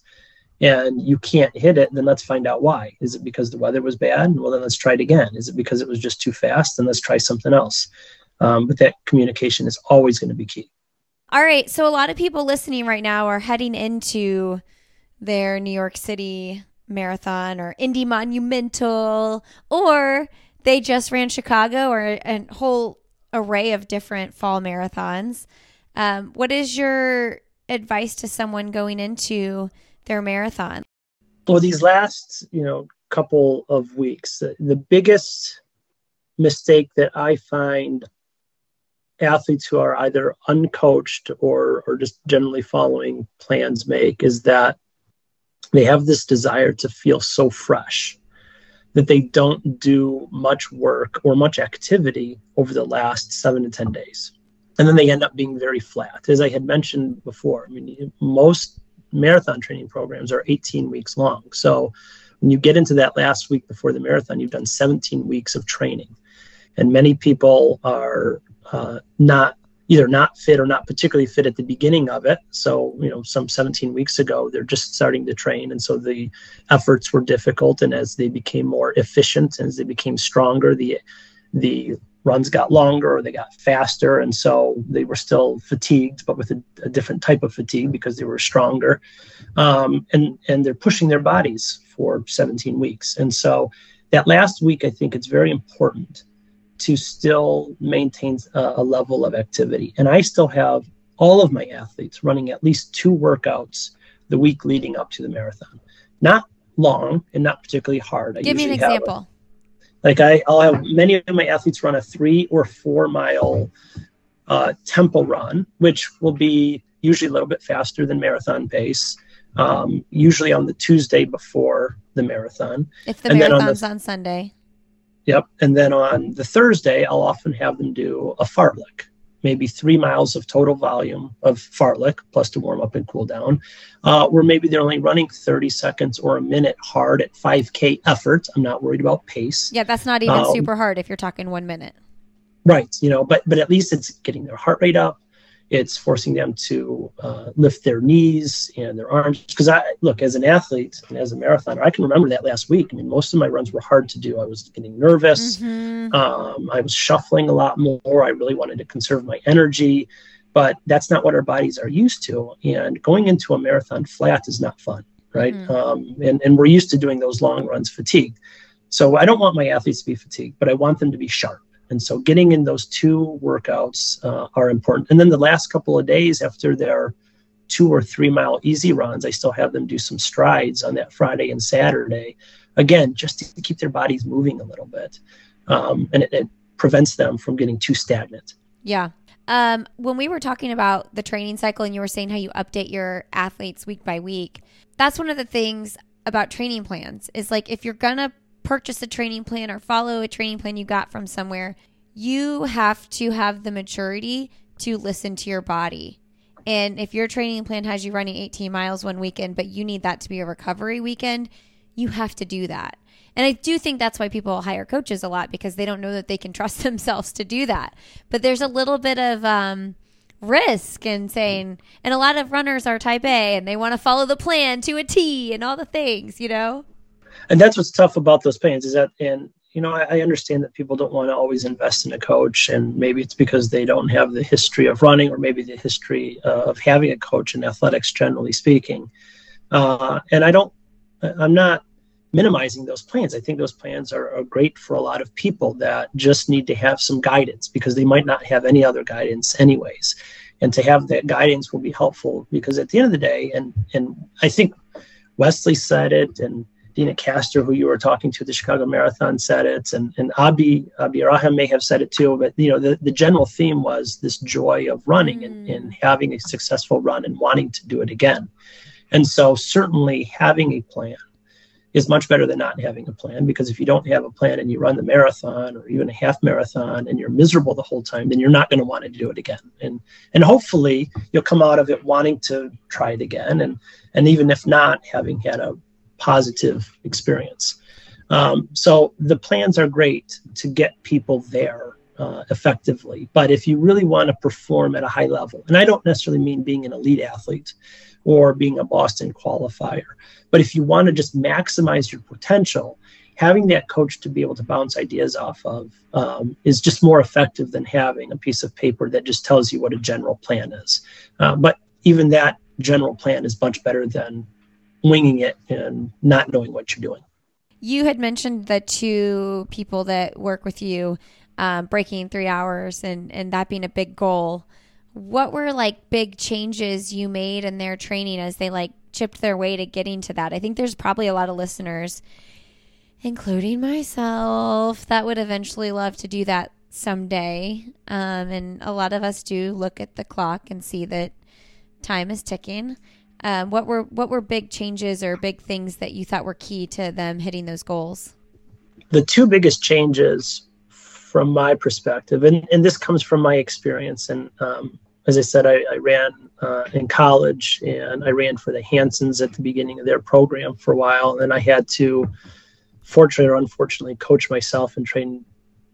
and you can't hit it, then let's find out why. Is it because the weather was bad? Well, then let's try it again. Is it because it was just too fast? Then let's try something else. Um, but that communication is always going to be key. All right. So a lot of people listening right now are heading into their New York City marathon or Indy Monumental, or they just ran Chicago or a whole array of different fall marathons. Um, what is your advice to someone going into their marathon? Well, these last, you know, couple of weeks, the biggest mistake that I find athletes who are either uncoached or or just generally following plans make is that they have this desire to feel so fresh that they don't do much work or much activity over the last seven to ten days and then they end up being very flat as i had mentioned before i mean most marathon training programs are 18 weeks long so when you get into that last week before the marathon you've done 17 weeks of training and many people are uh, not either not fit or not particularly fit at the beginning of it. So, you know, some 17 weeks ago, they're just starting to train. And so the efforts were difficult. And as they became more efficient, as they became stronger, the, the runs got longer or they got faster. And so they were still fatigued, but with a, a different type of fatigue because they were stronger. Um, and, and they're pushing their bodies for 17 weeks. And so that last week, I think it's very important to still maintain a, a level of activity. And I still have all of my athletes running at least two workouts the week leading up to the marathon. Not long and not particularly hard. I Give me an example. Like I, I'll have many of my athletes run a three or four mile uh, tempo run, which will be usually a little bit faster than marathon pace. Um, usually on the Tuesday before the marathon. If the and marathon's on, the, on Sunday. Yep. And then on the Thursday, I'll often have them do a fartlek, maybe three miles of total volume of fartlek plus to warm up and cool down, uh, where maybe they're only running 30 seconds or a minute hard at 5K effort. I'm not worried about pace. Yeah, that's not even um, super hard if you're talking one minute. Right. You know, but but at least it's getting their heart rate up it's forcing them to uh, lift their knees and their arms. Because I look as an athlete and as a marathoner, I can remember that last week. I mean, most of my runs were hard to do. I was getting nervous. Mm-hmm. Um, I was shuffling a lot more. I really wanted to conserve my energy, but that's not what our bodies are used to. And going into a marathon flat is not fun, right? Mm-hmm. Um, and and we're used to doing those long runs fatigued. So I don't want my athletes to be fatigued, but I want them to be sharp. And so getting in those two workouts uh, are important. And then the last couple of days after their two or three mile easy runs, I still have them do some strides on that Friday and Saturday. Again, just to keep their bodies moving a little bit. Um, and it, it prevents them from getting too stagnant. Yeah. Um, when we were talking about the training cycle and you were saying how you update your athletes week by week, that's one of the things about training plans is like if you're gonna purchase a training plan or follow a training plan you got from somewhere, you have to have the maturity to listen to your body. And if your training plan has you running 18 miles one weekend, but you need that to be a recovery weekend, you have to do that. And I do think that's why people hire coaches a lot because they don't know that they can trust themselves to do that. But there's a little bit of um, risk in saying, and a lot of runners are type A and they want to follow the plan to a T and all the things, you know? And that's what's tough about those plans is that and you know I, I, understand that people don't want to always invest in a coach and maybe it's because they don't have the history of running or maybe the history uh, of having a coach in athletics generally speaking. Uh, and i don't i'm not minimizing those plans. I think those plans are, are great for a lot of people that just need to have some guidance because they might not have any other guidance anyways. And to have that guidance will be helpful because at the end of the day and and i think wesley said it and Deena Kastor, who you were talking to, the Chicago Marathon said it, and, and Abi, Abi Raham may have said it too. But you know, the, the general theme was this joy of running mm. and, and having a successful run and wanting to do it again. And so, certainly, having a plan is much better than not having a plan because if you don't have a plan and you run the marathon or even a half marathon and you're miserable the whole time then you're not going to want to do it again and and hopefully you'll come out of it wanting to try it again and and even if not having had a positive experience um, so the plans are great to get people there uh, effectively but if you really want to perform at a high level and i don't necessarily mean being an elite athlete or being a boston qualifier but if you want to just maximize your potential, having that coach to be able to bounce ideas off of um, is just more effective than having a piece of paper that just tells you what a general plan is. Uh, but even that general plan is much better than winging it and not knowing what you're doing. You had mentioned the two people that work with you um, breaking three hours and, and that being a big goal. What were like big changes you made in their training as they like chipped their way to getting to that. I think there's probably a lot of listeners, including myself, that would eventually love to do that someday. Um, and a lot of us do look at the clock and see that time is ticking. Um, what were what were big changes or big things that you thought were key to them hitting those goals? The two biggest changes, from my perspective, and, and this comes from my experience, and um, as I said, I, I ran uh, in college and I ran for the Hansons at the beginning of their program for a while. And I had to, fortunately or unfortunately, coach myself and train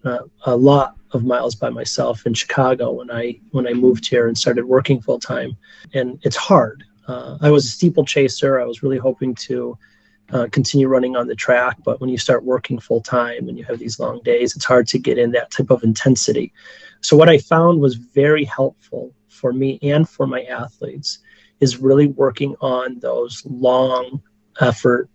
uh, a lot of miles by myself in Chicago when I when I moved here and started working full time. And it's hard. Uh, I was a steeplechaser. I was really hoping to uh, continue running on the track, but when you start working full time and you have these long days, it's hard to get in that type of intensity. So what I found was very helpful for me and for my athletes is really working on those long effort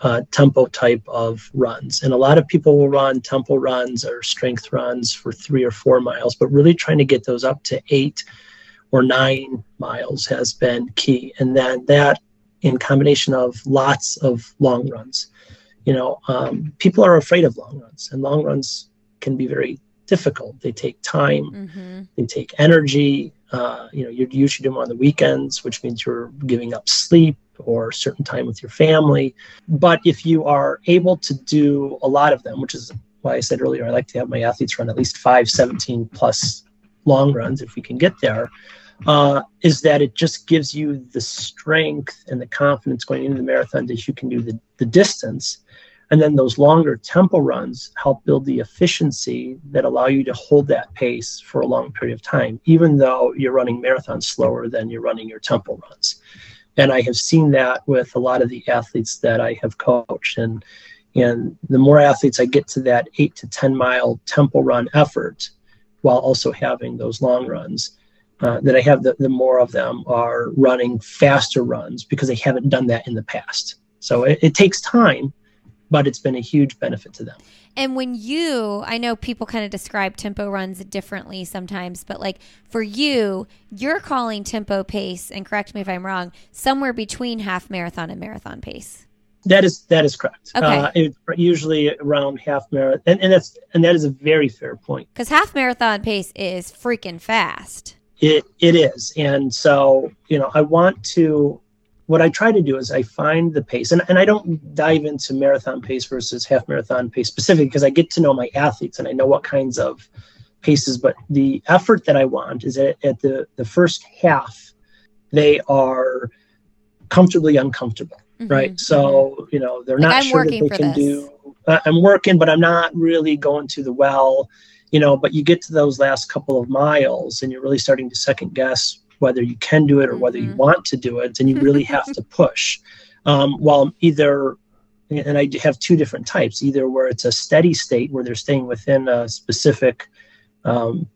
uh, tempo type of runs. And a lot of people will run tempo runs or strength runs for three or four miles, but really trying to get those up to eight or nine miles has been key. And then that in combination of lots of long runs. You know, um, people are afraid of long runs, and long runs can be very difficult. They take time, mm-hmm. they take energy. Uh, you know, you usually do them on the weekends, which means you're giving up sleep or certain time with your family. But if you are able to do a lot of them, which is why I said earlier, I like to have my athletes run at least five 17 plus long runs if we can get there, uh, is that it just gives you the strength and the confidence going into the marathon that you can do the, the distance and then those longer tempo runs help build the efficiency that allow you to hold that pace for a long period of time, even though you're running marathons slower than you're running your tempo runs. And I have seen that with a lot of the athletes that I have coached. And and the more athletes I get to that eight to 10 mile tempo run effort while also having those long runs, uh, that I have, the, the more of them are running faster runs because they haven't done that in the past. So it, it takes time but it's been a huge benefit to them. And when you, I know people kind of describe tempo runs differently sometimes, but like for you, you're calling tempo pace, and correct me if I'm wrong, somewhere between half marathon and marathon pace. That is that is correct. Okay. Uh, it's usually around half marathon, and, and that's and that is a very fair point. Because half marathon pace is freaking fast. It it is, and so you know I want to what I try to do is I find the pace, and, and I don't dive into marathon pace versus half marathon pace specifically because I get to know my athletes and I know what kinds of paces. But the effort that I want is at, at the, the first half, they are comfortably uncomfortable, mm-hmm. right? So, mm-hmm. you know, they're like not I'm sure that they can this. do. Uh, I'm working, but I'm not really going to the well, you know, but you get to those last couple of miles and you're really starting to second guess whether you can do it or whether you mm-hmm. want to do it, and you really have to push. Um, while either, and I have two different types, either where it's a steady state where they're staying within a specific um,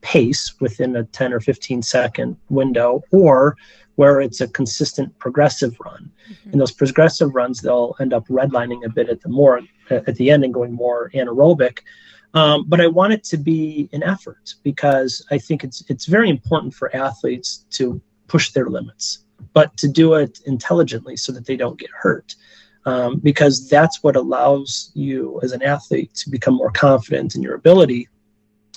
pace within a 10 or 15 second window, or where it's a consistent progressive run. Mm-hmm. And those progressive runs, they'll end up redlining a bit at the more at the end and going more anaerobic. Um, but I want it to be an effort because I think it's it's very important for athletes to push their limits, but to do it intelligently so that they don't get hurt. Um, because that's what allows you as an athlete to become more confident in your ability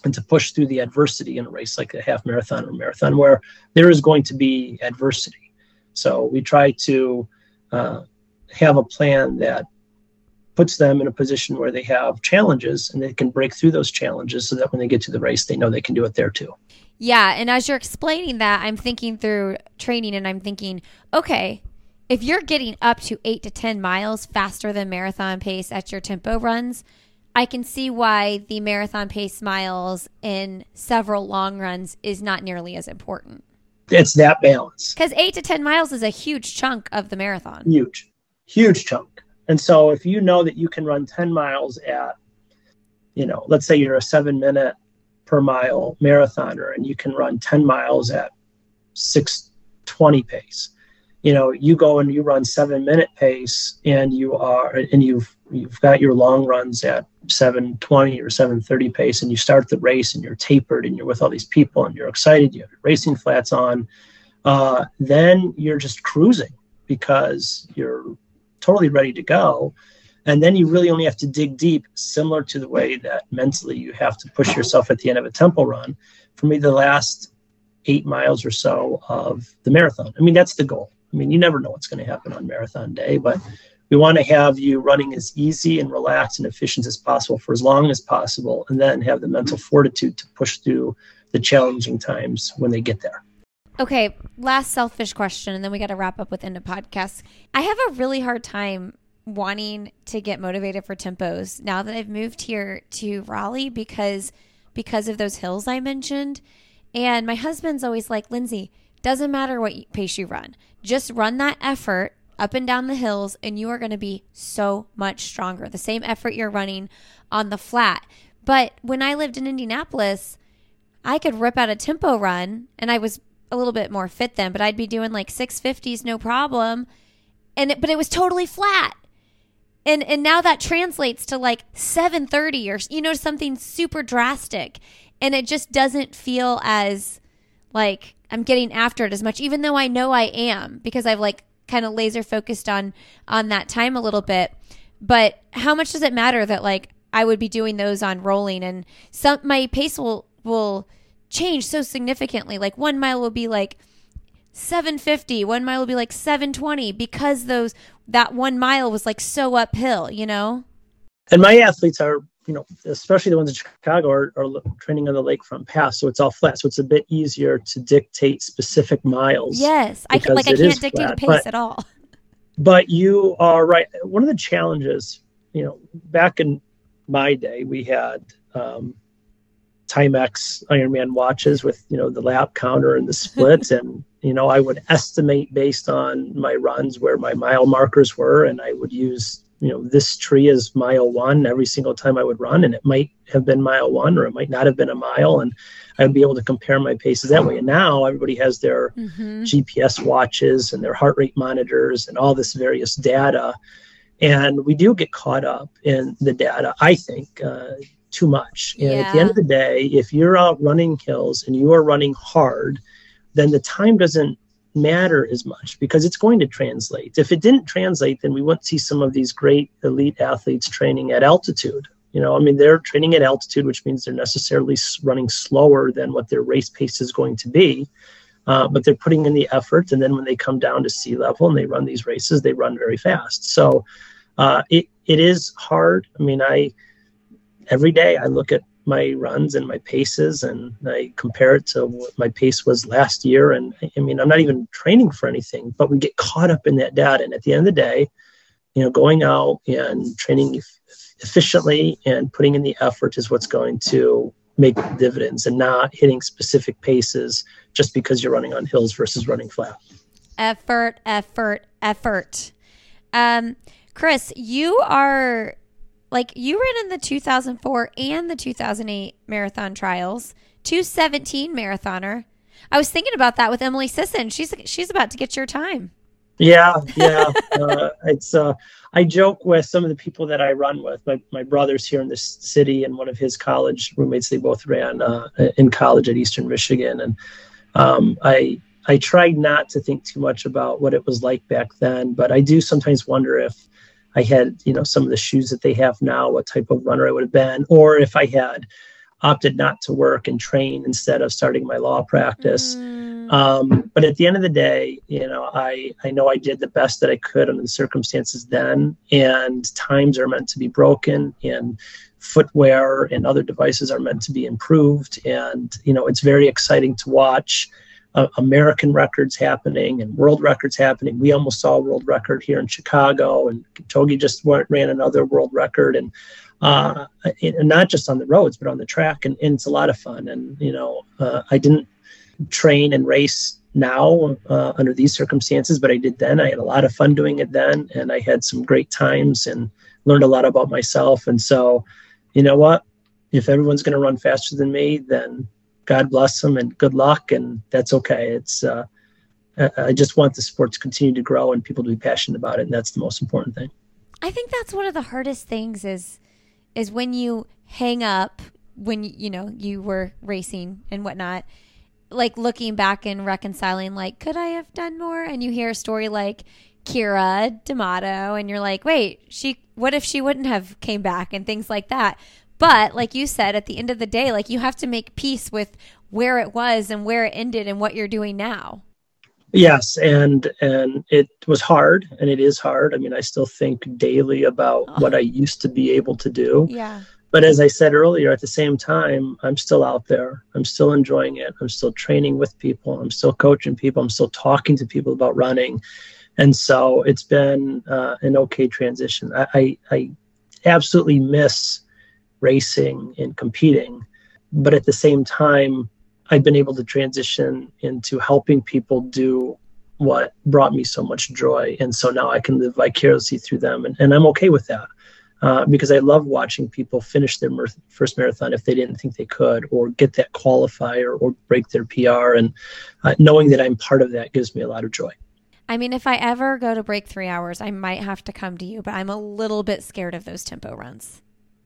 and to push through the adversity in a race like a half marathon or marathon where there is going to be adversity. So we try to uh, have a plan that puts them in a position where they have challenges and they can break through those challenges so that when they get to the race, they know they can do it there too. Yeah. And as you're explaining that, I'm thinking through training and I'm thinking, okay, if you're getting up to eight to 10 miles faster than marathon pace at your tempo runs, I can see why the marathon pace miles in several long runs is not nearly as important. It's that balance. Because eight to 10 miles is a huge chunk of the marathon. Huge, huge chunk. And so if you know that you can run 10 miles at, you know, let's say you're a seven minute per mile marathoner and you can run 10 miles at 620 pace you know you go and you run seven minute pace and you are and you've you've got your long runs at 720 or 730 pace and you start the race and you're tapered and you're with all these people and you're excited you have your racing flats on uh, then you're just cruising because you're totally ready to go. And then you really only have to dig deep similar to the way that mentally you have to push yourself at the end of a tempo run for me the last eight miles or so of the marathon. I mean that's the goal. I mean, you never know what's going to happen on marathon day, but we want to have you running as easy and relaxed and efficient as possible for as long as possible, and then have the mental fortitude to push through the challenging times when they get there. Okay, last selfish question, and then we got to wrap up with end of podcast. I have a really hard time wanting to get motivated for tempos now that I've moved here to Raleigh because because of those hills I mentioned. And my husband's always like, Lindsay, doesn't matter what pace you run. Just run that effort up and down the hills, and you are going to be so much stronger. The same effort you're running on the flat. But when I lived in Indianapolis, I could rip out a tempo run, and I was a little bit more fit then, but I'd be doing like 650s no problem. And it, but it was totally flat. And and now that translates to like 730 or you know something super drastic and it just doesn't feel as like I'm getting after it as much, even though I know I am because I've like kind of laser focused on on that time a little bit. But how much does it matter that like I would be doing those on rolling and some my pace will will change so significantly. Like one mile will be like 750, one mile will be like 720 because those that one mile was like so uphill, you know? And my athletes are you know, especially the ones in Chicago are, are training on the lakefront path, so it's all flat. So it's a bit easier to dictate specific miles. Yes, I can, like I can't dictate flat. a pace but, at all. But you are right. One of the challenges, you know, back in my day, we had um, Timex Ironman watches with you know the lap counter and the splits, and you know I would estimate based on my runs where my mile markers were, and I would use you know this tree is mile one every single time i would run and it might have been mile one or it might not have been a mile and i would be able to compare my paces that way and now everybody has their mm-hmm. gps watches and their heart rate monitors and all this various data and we do get caught up in the data i think uh, too much and yeah. at the end of the day if you're out running hills and you are running hard then the time doesn't matter as much because it's going to translate. If it didn't translate, then we wouldn't see some of these great elite athletes training at altitude. You know, I mean, they're training at altitude, which means they're necessarily running slower than what their race pace is going to be. Uh, but they're putting in the effort, and then when they come down to sea level and they run these races, they run very fast. So uh, it it is hard. I mean, I every day I look at my runs and my paces and I compare it to what my pace was last year. And I mean, I'm not even training for anything, but we get caught up in that data. And at the end of the day, you know, going out and training efficiently and putting in the effort is what's going to make dividends and not hitting specific paces just because you're running on hills versus running flat. Effort, effort, effort. Um, Chris, you are like you ran in the 2004 and the 2008 marathon trials, 217 marathoner. I was thinking about that with Emily Sisson. She's she's about to get your time. Yeah, yeah. uh, it's uh, I joke with some of the people that I run with. My my brother's here in this city, and one of his college roommates. They both ran uh, in college at Eastern Michigan, and um, I I tried not to think too much about what it was like back then, but I do sometimes wonder if I had, you know, some of the shoes that they have now, what type of runner I would have been, or if I had opted not to work and train instead of starting my law practice. Mm. Um, but at the end of the day, you know, I, I know I did the best that I could under the circumstances then, and times are meant to be broken, and footwear and other devices are meant to be improved. And, you know, it's very exciting to watch uh, American records happening and world records happening. We almost saw a world record here in Chicago, and Togi just ran another world record. And uh, and not just on the roads, but on the track. And, and it's a lot of fun. And, you know, uh, I didn't train and race now uh, under these circumstances, but I did then. I had a lot of fun doing it then, and I had some great times and learned a lot about myself. And so, you know what? If everyone's going to run faster than me, then God bless them and good luck, and that's okay. It's uh, I just want the sport to continue to grow and people to be passionate about it, and that's the most important thing. I think that's one of the hardest things is is when you hang up when you know you were racing and whatnot like looking back and reconciling like could i have done more and you hear a story like Keira D'Amato and you're like wait she what if she wouldn't have came back and things like that but like you said at the end of the day like you have to make peace with where it was and where it ended and what you're doing now Yes, and and it was hard, and it is hard. I mean, I still think daily about oh. what I used to be able to do. Yeah. But as I said earlier, at the same time, I'm still out there. I'm still enjoying it. I'm still training with people. I'm still coaching people. I'm still talking to people about running, and so it's been uh, an okay transition. I, I, I absolutely miss racing and competing, but at the same time, I've been able to transition into helping people do what brought me so much joy. And so now I can live vicariously through them. And, and I'm okay with that uh, because I love watching people finish their first marathon if they didn't think they could, or get that qualifier, or break their PR. And uh, knowing that I'm part of that gives me a lot of joy. I mean, if I ever go to break three hours, I might have to come to you, but I'm a little bit scared of those tempo runs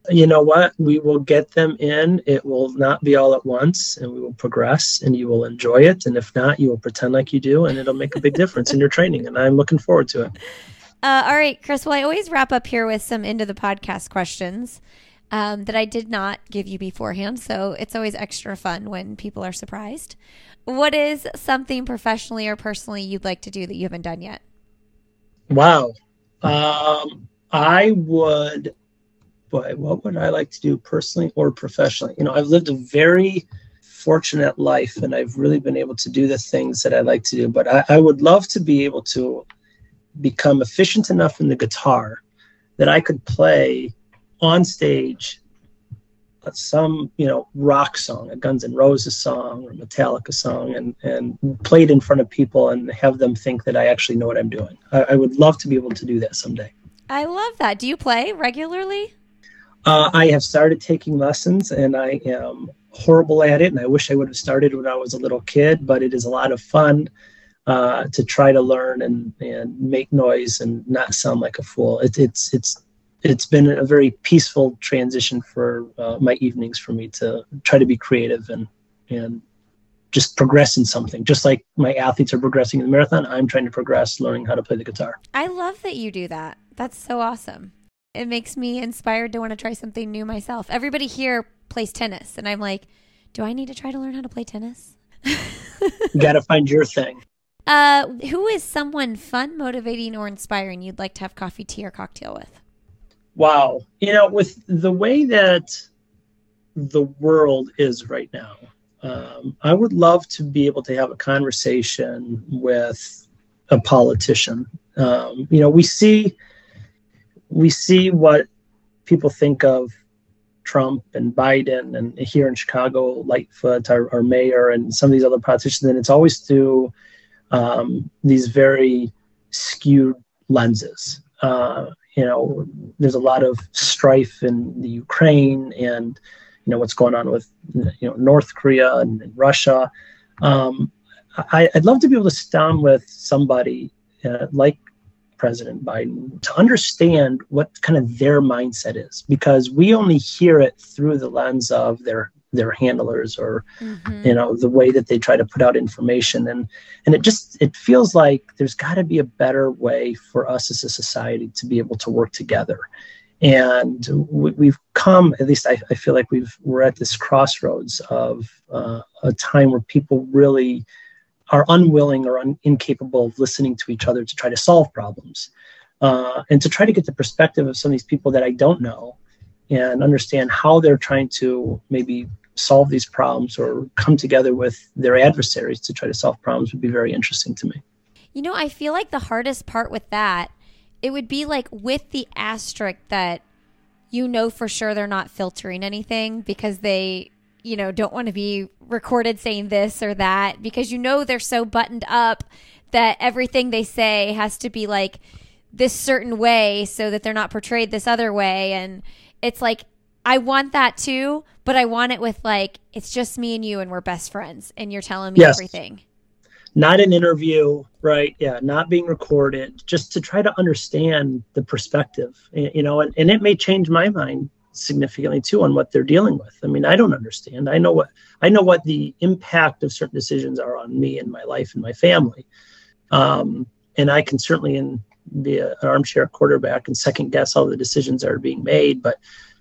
you know what? We will get them in. It will not be all at once, and we will progress, and you will enjoy it. And if not, you will pretend like you do, and it'll make a big difference in your training. And I'm looking forward to it. Uh, all right, Chris. Well, I always wrap up here with some into the podcast questions um, that I did not give you beforehand. So it's always extra fun when people are surprised. What is something professionally or personally you'd like to do that you haven't done yet? Wow. Um, I would what would I like to do personally or professionally? You know, I've lived a very fortunate life and I've really been able to do the things that I like to do. But I, I would love to be able to become efficient enough in the guitar that I could play on stage some you know rock song a guns n' roses song or metallica song and and play it in front of people and have them think that i actually know what i'm doing I, I would love to be able to do that someday i love that do you play regularly uh, I have started taking lessons and I am horrible at it. And I wish I would have started when I was a little kid, but it is a lot of fun uh, to try to learn and, and make noise and not sound like a fool. It, it's, it's, it's been a very peaceful transition for uh, my evenings for me to try to be creative and, and just progress in something. Just like my athletes are progressing in the marathon, I'm trying to progress learning how to play the guitar. I love that you do that. That's so awesome it makes me inspired to want to try something new myself. Everybody here plays tennis, and I'm like, do I need to try to learn how to play tennis? you got to find your thing. Uh, who is someone fun, motivating, or inspiring you'd like to have coffee, tea, or cocktail with? Wow. You know, with the way that the world is right now, um, I would love to be able to have a conversation with a politician. Um, you know, we see we see what people think of Trump and Biden and here in Chicago, Lightfoot, our, our mayor, and some of these other politicians, and it's always through um, these very skewed lenses. Uh, you know, there's a lot of strife in the Ukraine and you know what's going on with you know North Korea and, and Russia. Um, I, would love to be able to down with somebody uh, like President Biden to understand what kind of their mindset is because we only hear it through the lens of their their handlers or mm-hmm. you know the way that they try to put out information and and it just it feels like there's got to be a better way for us as a society to be able to work together and we, have come at least I, I, feel like we've we're at this crossroads of uh, a time where people really are unwilling or un- incapable of listening to each other to try to solve problems uh, and to try to get the perspective of some of these people that I don't know and understand how they're trying to maybe solve these problems or come together with their adversaries to try to solve problems would be very interesting to me. You know, I feel like the hardest part with that, it would be like with the asterisk that you know for sure they're not filtering anything because they, you know, don't want to be recorded saying this or that because you know they're so buttoned up that everything they say has to be like this certain way so that they're not portrayed this other way and it's like I want that too, but I want it with like it's just me and you and we're best friends and you're telling me yes. everything. Not an interview, right? Yeah, not being recorded, just to try to understand the perspective, you know, and, and it may change my mind significantly too on what they're dealing with. I mean, I don't understand. I know what I know what the impact of certain decisions are on me and my life and my family. Um, and I can certainly in be a, an armchair quarterback and second guess all the decisions that are being made. But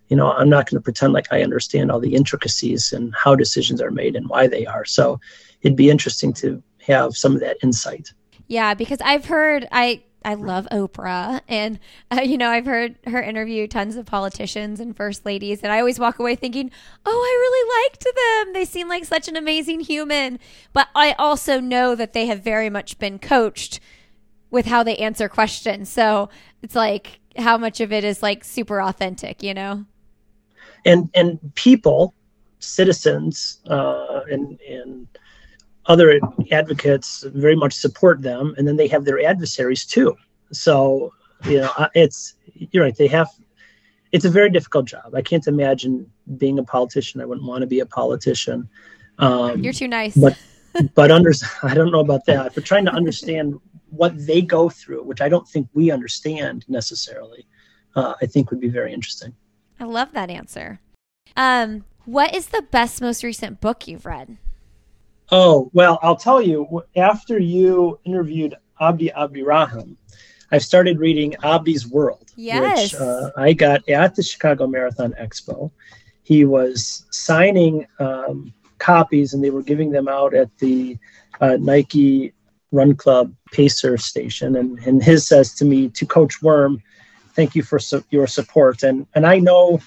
you know, I'm not going to pretend like I understand all the intricacies and how decisions are made and why they are. So it'd be interesting to have some of that insight. Yeah, because I've heard I I love Oprah, and uh, you know I've heard her interview tons of politicians and first ladies, and I always walk away thinking, oh, I really liked them. They seem like such an amazing human. But I also know that they have very much been coached with how they answer questions. So it's like how much of it is like super authentic, you know? And and people, citizens, uh, and and other advocates very much support them, and then they have their adversaries too. So you know, it's you're right. They have. It's a very difficult job. I can't imagine being a politician. I wouldn't want to be a politician. Um, You're too nice. But but under I don't know about that. But trying to understand what they go through, which I don't think we understand necessarily, uh, I think would be very interesting. I love that answer. Um, what is the best, most recent book you've read? Oh, well, I'll tell you, after you interviewed Abdi Abdirahman, I've started reading Abdi's World, yes. which uh, I got at the Chicago Marathon Expo. He was signing um, copies and they were giving them out at the uh, Nike Run Club Pacer station, and and his says to me to Coach Worm, "Thank you for su- your support." And and I know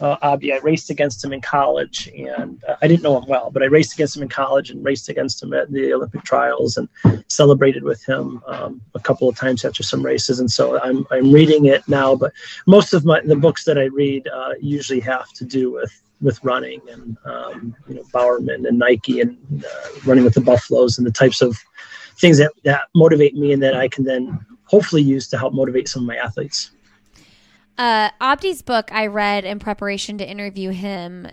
uh. I raced against him in college, and uh, I didn't know him well, but I raced against him in college and raced against him at the Olympic trials and celebrated with him um, a couple of times after some races. And so I'm I'm reading it now, but most of my the books that I read uh, usually have to do with with running and um, you know Bowerman and Nike and uh, running with the Buffaloes and the types of things that, that motivate me and that I can then hopefully use to help motivate some of my athletes. Uh, Abdi's book I read in preparation to interview him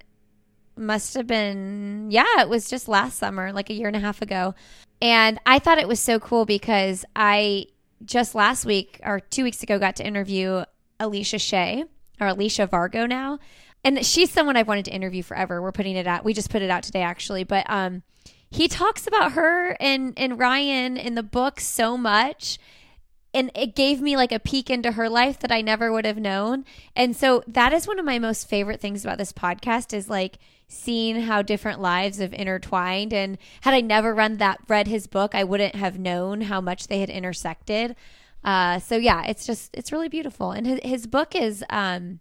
must have been, yeah, it was just last summer, like a year and a half ago. And I thought it was so cool because I just last week or two weeks ago got to interview Alicia Shay or Alicia Vargo now. And she's someone I've wanted to interview forever. We're putting it out. We just put it out today, actually. But um, he talks about her and and Ryan in the book so much and it gave me like a peek into her life that I never would have known. And so that is one of my most favorite things about this podcast is like seeing how different lives have intertwined and had I never read that read his book, I wouldn't have known how much they had intersected. Uh, so yeah, it's just it's really beautiful. And his, his book is um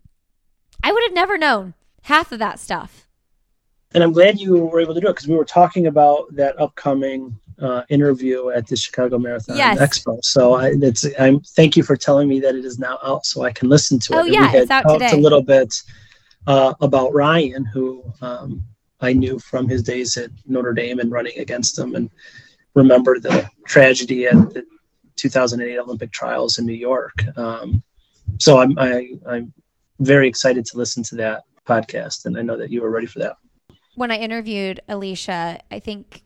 I would have never known half of that stuff and I'm glad you were able to do it because we were talking about that upcoming uh, interview at the Chicago Marathon yes. Expo. So I, it's I'm thank you for telling me that it is now out, so I can listen to it. Oh and yeah, it's out today. A little bit uh, about Ryan, who um, I knew from his days at Notre Dame and running against him, and remember the tragedy at the 2008 Olympic trials in New York. Um, so I'm I, I'm very excited to listen to that podcast, and I know that you were ready for that when I interviewed Alicia, I think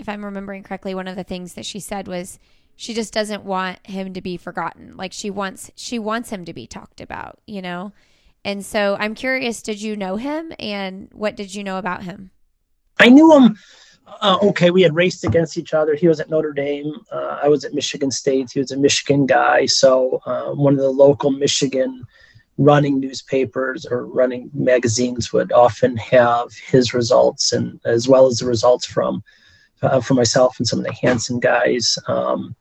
if I'm remembering correctly, one of the things that she said was she just doesn't want him to be forgotten. Like she wants she wants him to be talked about, you know? And so I'm curious, did you know him and what did you know about him? I knew him uh, okay, we had raced against each other. He was at Notre Dame. Uh, I was at Michigan State. He was a Michigan guy. So uh, one of the local Michigan running newspapers or running magazines would often have his results and as well as the results from uh, for myself and some of the Hanson guys. Um,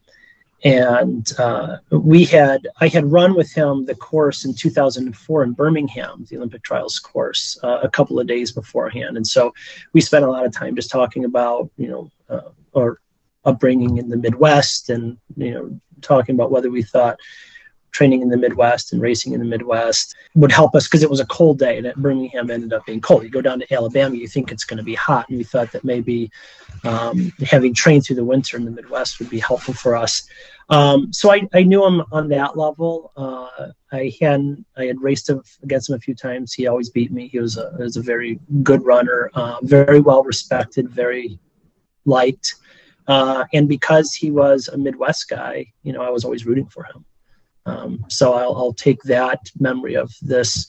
and uh, we had I had run with him the course in 2004 in Birmingham, the Olympic trials course, uh, a couple of days beforehand, and so we spent a lot of time just talking about you know uh, our upbringing in the Midwest, and you know talking about whether we thought training in the Midwest and racing in the Midwest would help us because it was a cold day and at Birmingham ended up being cold. You go down to Alabama, you think it's going to be hot, and we thought that maybe um, having trained through the winter in the Midwest would be helpful for us. Um, so I, I, knew him on that level. Uh, I had I had raced him against him a few times. He always beat me. He was a, was a very good runner, uh, very well respected, very liked. Uh, and because he was a Midwest guy, you know, I was always rooting for him. Um, so I'll, I'll, take that memory of this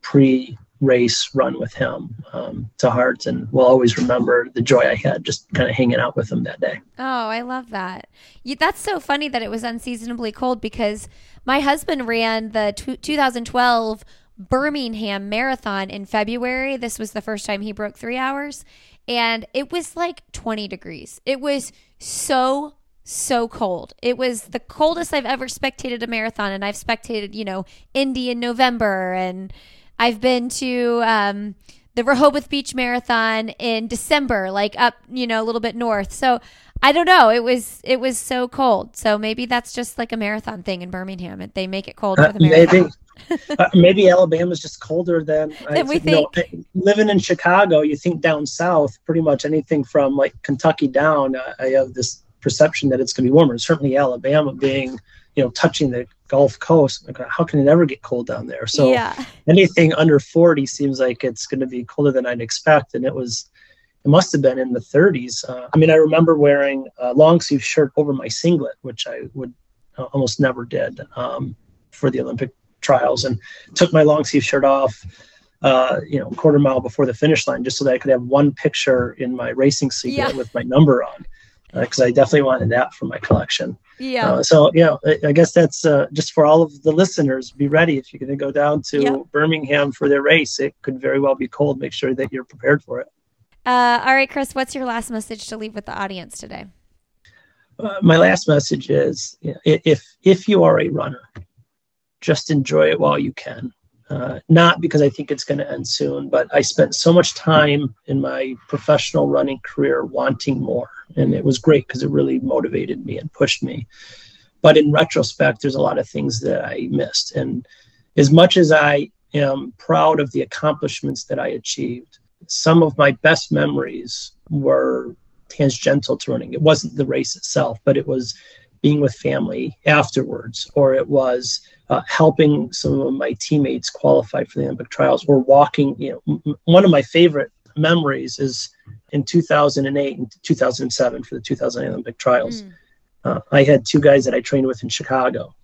pre race run with him um, to heart and will always remember the joy I had just kind of hanging out with him that day. Oh, I love that. You, that's so funny that it was unseasonably cold because my husband ran the t- 2012 Birmingham Marathon in February. This was the first time he broke three hours, and it was like 20 degrees. It was so so cold. It was the coldest I've ever spectated a marathon, and I've spectated, you know, Indy in November, and I've been to um, the Rehoboth Beach Marathon in December, like up, you know, a little bit north. So I don't know. It was it was so cold. So maybe that's just like a marathon thing in Birmingham. They make it cold for the marathon. Maybe. uh, maybe Alabama's just colder than, than we think. Know, living in Chicago, you think down south, pretty much anything from like Kentucky down. Uh, I have this perception that it's going to be warmer. certainly Alabama being, you know, touching the Gulf Coast. Like, how can it ever get cold down there? So yeah. anything under 40 seems like it's going to be colder than I'd expect. And it was, it must have been in the 30s. Uh, I mean, I remember wearing a long sleeve shirt over my singlet, which I would uh, almost never did um, for the Olympic trials, and took my long sleeve shirt off. Uh, you know, quarter mile before the finish line, just so that I could have one picture in my racing singlet yeah. with my number on because uh, I definitely wanted that for my collection. Yeah. Uh, so you know, I, I guess that's uh, just for all of the listeners. Be ready if you're going to go down to yep. Birmingham for their race. It could very well be cold. Make sure that you're prepared for it. Uh, all right, Chris. What's your last message to leave with the audience today? Uh, my last message is: you know, if if you are a runner, just enjoy it while you can. Uh, not because I think it's going to end soon, but I spent so much time in my professional running career wanting more. And it was great because it really motivated me and pushed me. But in retrospect, there's a lot of things that I missed. And as much as I am proud of the accomplishments that I achieved, some of my best memories were tangential to running. It wasn't the race itself, but it was being with family afterwards, or it was uh, helping some of my teammates qualify for the Olympic trials, or walking. You know, m- one of my favorite memories is in 2008 and 2007 for the 2008 Olympic trials. Mm. Uh, I had two guys that I trained with in Chicago,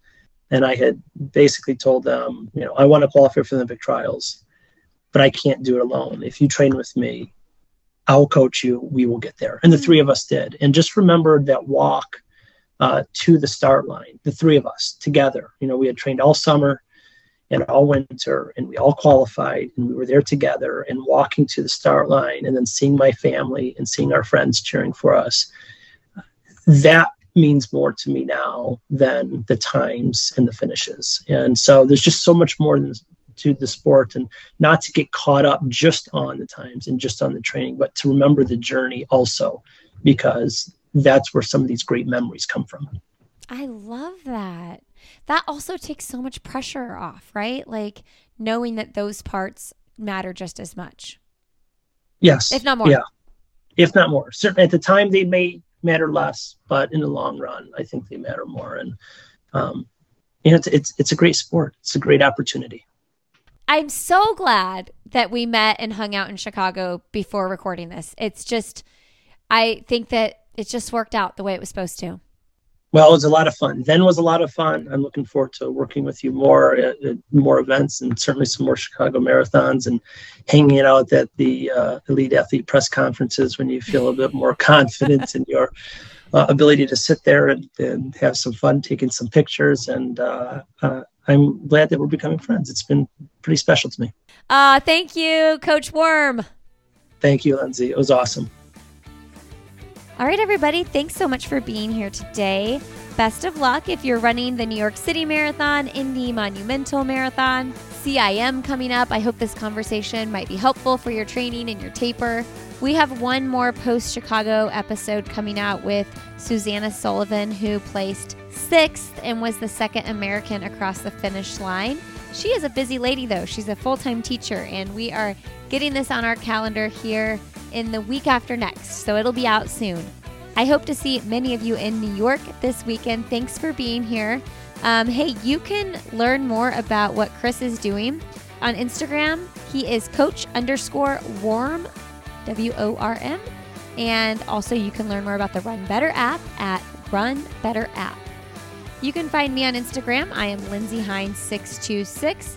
and I had basically told them, you know, I want to qualify for the Olympic trials, but I can't do it alone. If you train with me, I'll coach you. We will get there. And the mm. three of us did. And just remember that walk uh, to the start line, the three of us together. You know, we had trained all summer and all winter, and we all qualified, and we were there together and walking to the start line, and then seeing my family and seeing our friends cheering for us. That means more to me now than the times and the finishes. And so there's just so much more to the sport and not to get caught up just on the times and just on the training, but to remember the journey also because that's where some of these great memories come from. I love that. That also takes so much pressure off, right? Like knowing that those parts matter just as much. Yes. If not more. Yeah. If not more. Certainly at the time they may matter less, but in the long run, I think they matter more. And um, you know, it's, it's it's a great sport. It's a great opportunity. I'm so glad that we met and hung out in Chicago before recording this. It's just I think that it just worked out the way it was supposed to. Well, it was a lot of fun. Then was a lot of fun. I'm looking forward to working with you more at, at more events and certainly some more Chicago marathons and hanging out at the uh, elite athlete press conferences when you feel a bit more confident in your uh, ability to sit there and, and, have some fun taking some pictures. And uh, uh I'm glad that we're becoming friends. It's been pretty special to me. Uh, thank you, Coach Worm. Thank you, Lindsey. It was awesome. All right, everybody, thanks so much for being here today. Best of luck if you're running the New York City Marathon, Indy Monumental Marathon, CIM coming up. I hope this conversation might be helpful for your training and your taper. We have one more post Chicago episode coming out with Susanna Sullivan, who placed sixth and was the second American across the finish line. She is a busy lady, though. She's a full time teacher, and we are getting this on our calendar here in the week after next, so it'll be out soon. I hope to see many of you in New York this weekend. Thanks for being here. Um, hey, you can learn more about what Chris is doing on Instagram. He is coach underscore worm, W O R M. And also, you can learn more about the Run Better app at Run Better App. You can find me on Instagram. I am Lindsey Hein626.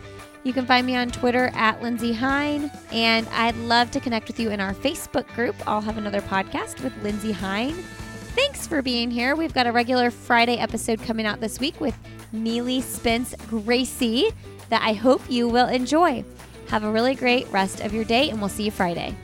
You can find me on Twitter at Lindsey Hein. And I'd love to connect with you in our Facebook group. I'll have another podcast with Lindsey Hein. Thanks for being here. We've got a regular Friday episode coming out this week with Neely Spence Gracie that I hope you will enjoy. Have a really great rest of your day, and we'll see you Friday.